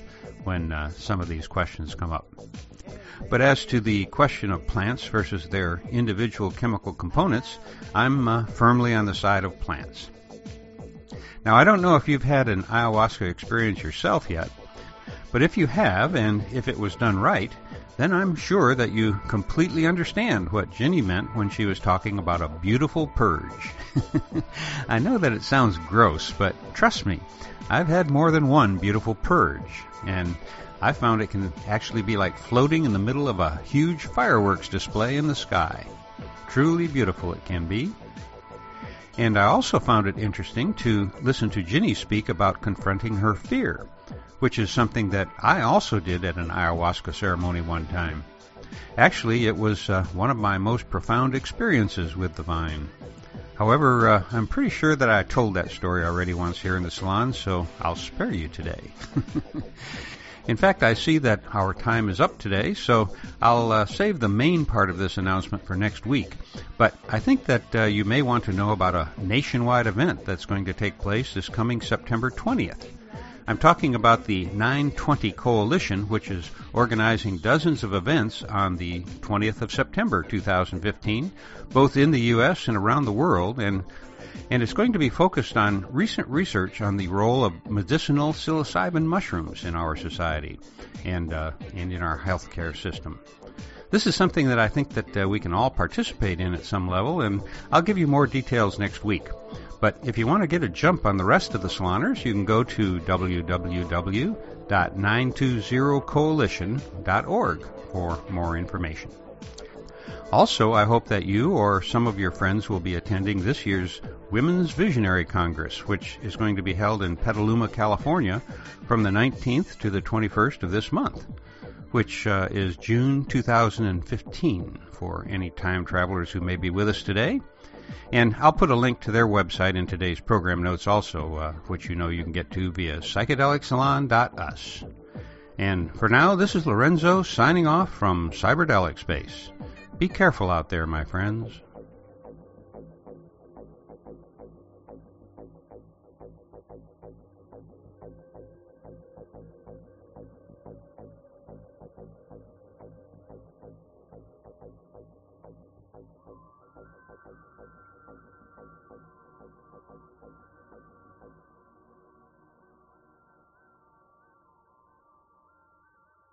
when uh, some of these questions come up. But as to the question of plants versus their individual chemical components, I'm uh, firmly on the side of plants. Now, I don't know if you've had an ayahuasca experience yourself yet, but if you have, and if it was done right, then I'm sure that you completely understand what Ginny meant when she was talking about a beautiful purge. I know that it sounds gross, but trust me, I've had more than one beautiful purge, and I found it can actually be like floating in the middle of a huge fireworks display in the sky. Truly beautiful it can be. And I also found it interesting to listen to Ginny speak about confronting her fear, which is something that I also did at an ayahuasca ceremony one time. Actually, it was uh, one of my most profound experiences with the vine. However, uh, I'm pretty sure that I told that story already once here in the salon, so I'll spare you today. In fact, I see that our time is up today, so I'll uh, save the main part of this announcement for next week. But I think that uh, you may want to know about a nationwide event that's going to take place this coming September 20th. I'm talking about the 920 Coalition, which is organizing dozens of events on the 20th of September 2015, both in the U.S. and around the world, and and it's going to be focused on recent research on the role of medicinal psilocybin mushrooms in our society and uh, and in our healthcare system. This is something that I think that uh, we can all participate in at some level, and I'll give you more details next week. But if you want to get a jump on the rest of the saloners, you can go to www.920coalition.org for more information. Also, I hope that you or some of your friends will be attending this year's Women's Visionary Congress, which is going to be held in Petaluma, California from the 19th to the 21st of this month, which uh, is June 2015 for any time travelers who may be with us today. And I'll put a link to their website in today's program notes also, uh, which you know you can get to via psychedelicsalon.us. And for now, this is Lorenzo signing off from Cyberdelic Space. Be careful out there, my friends.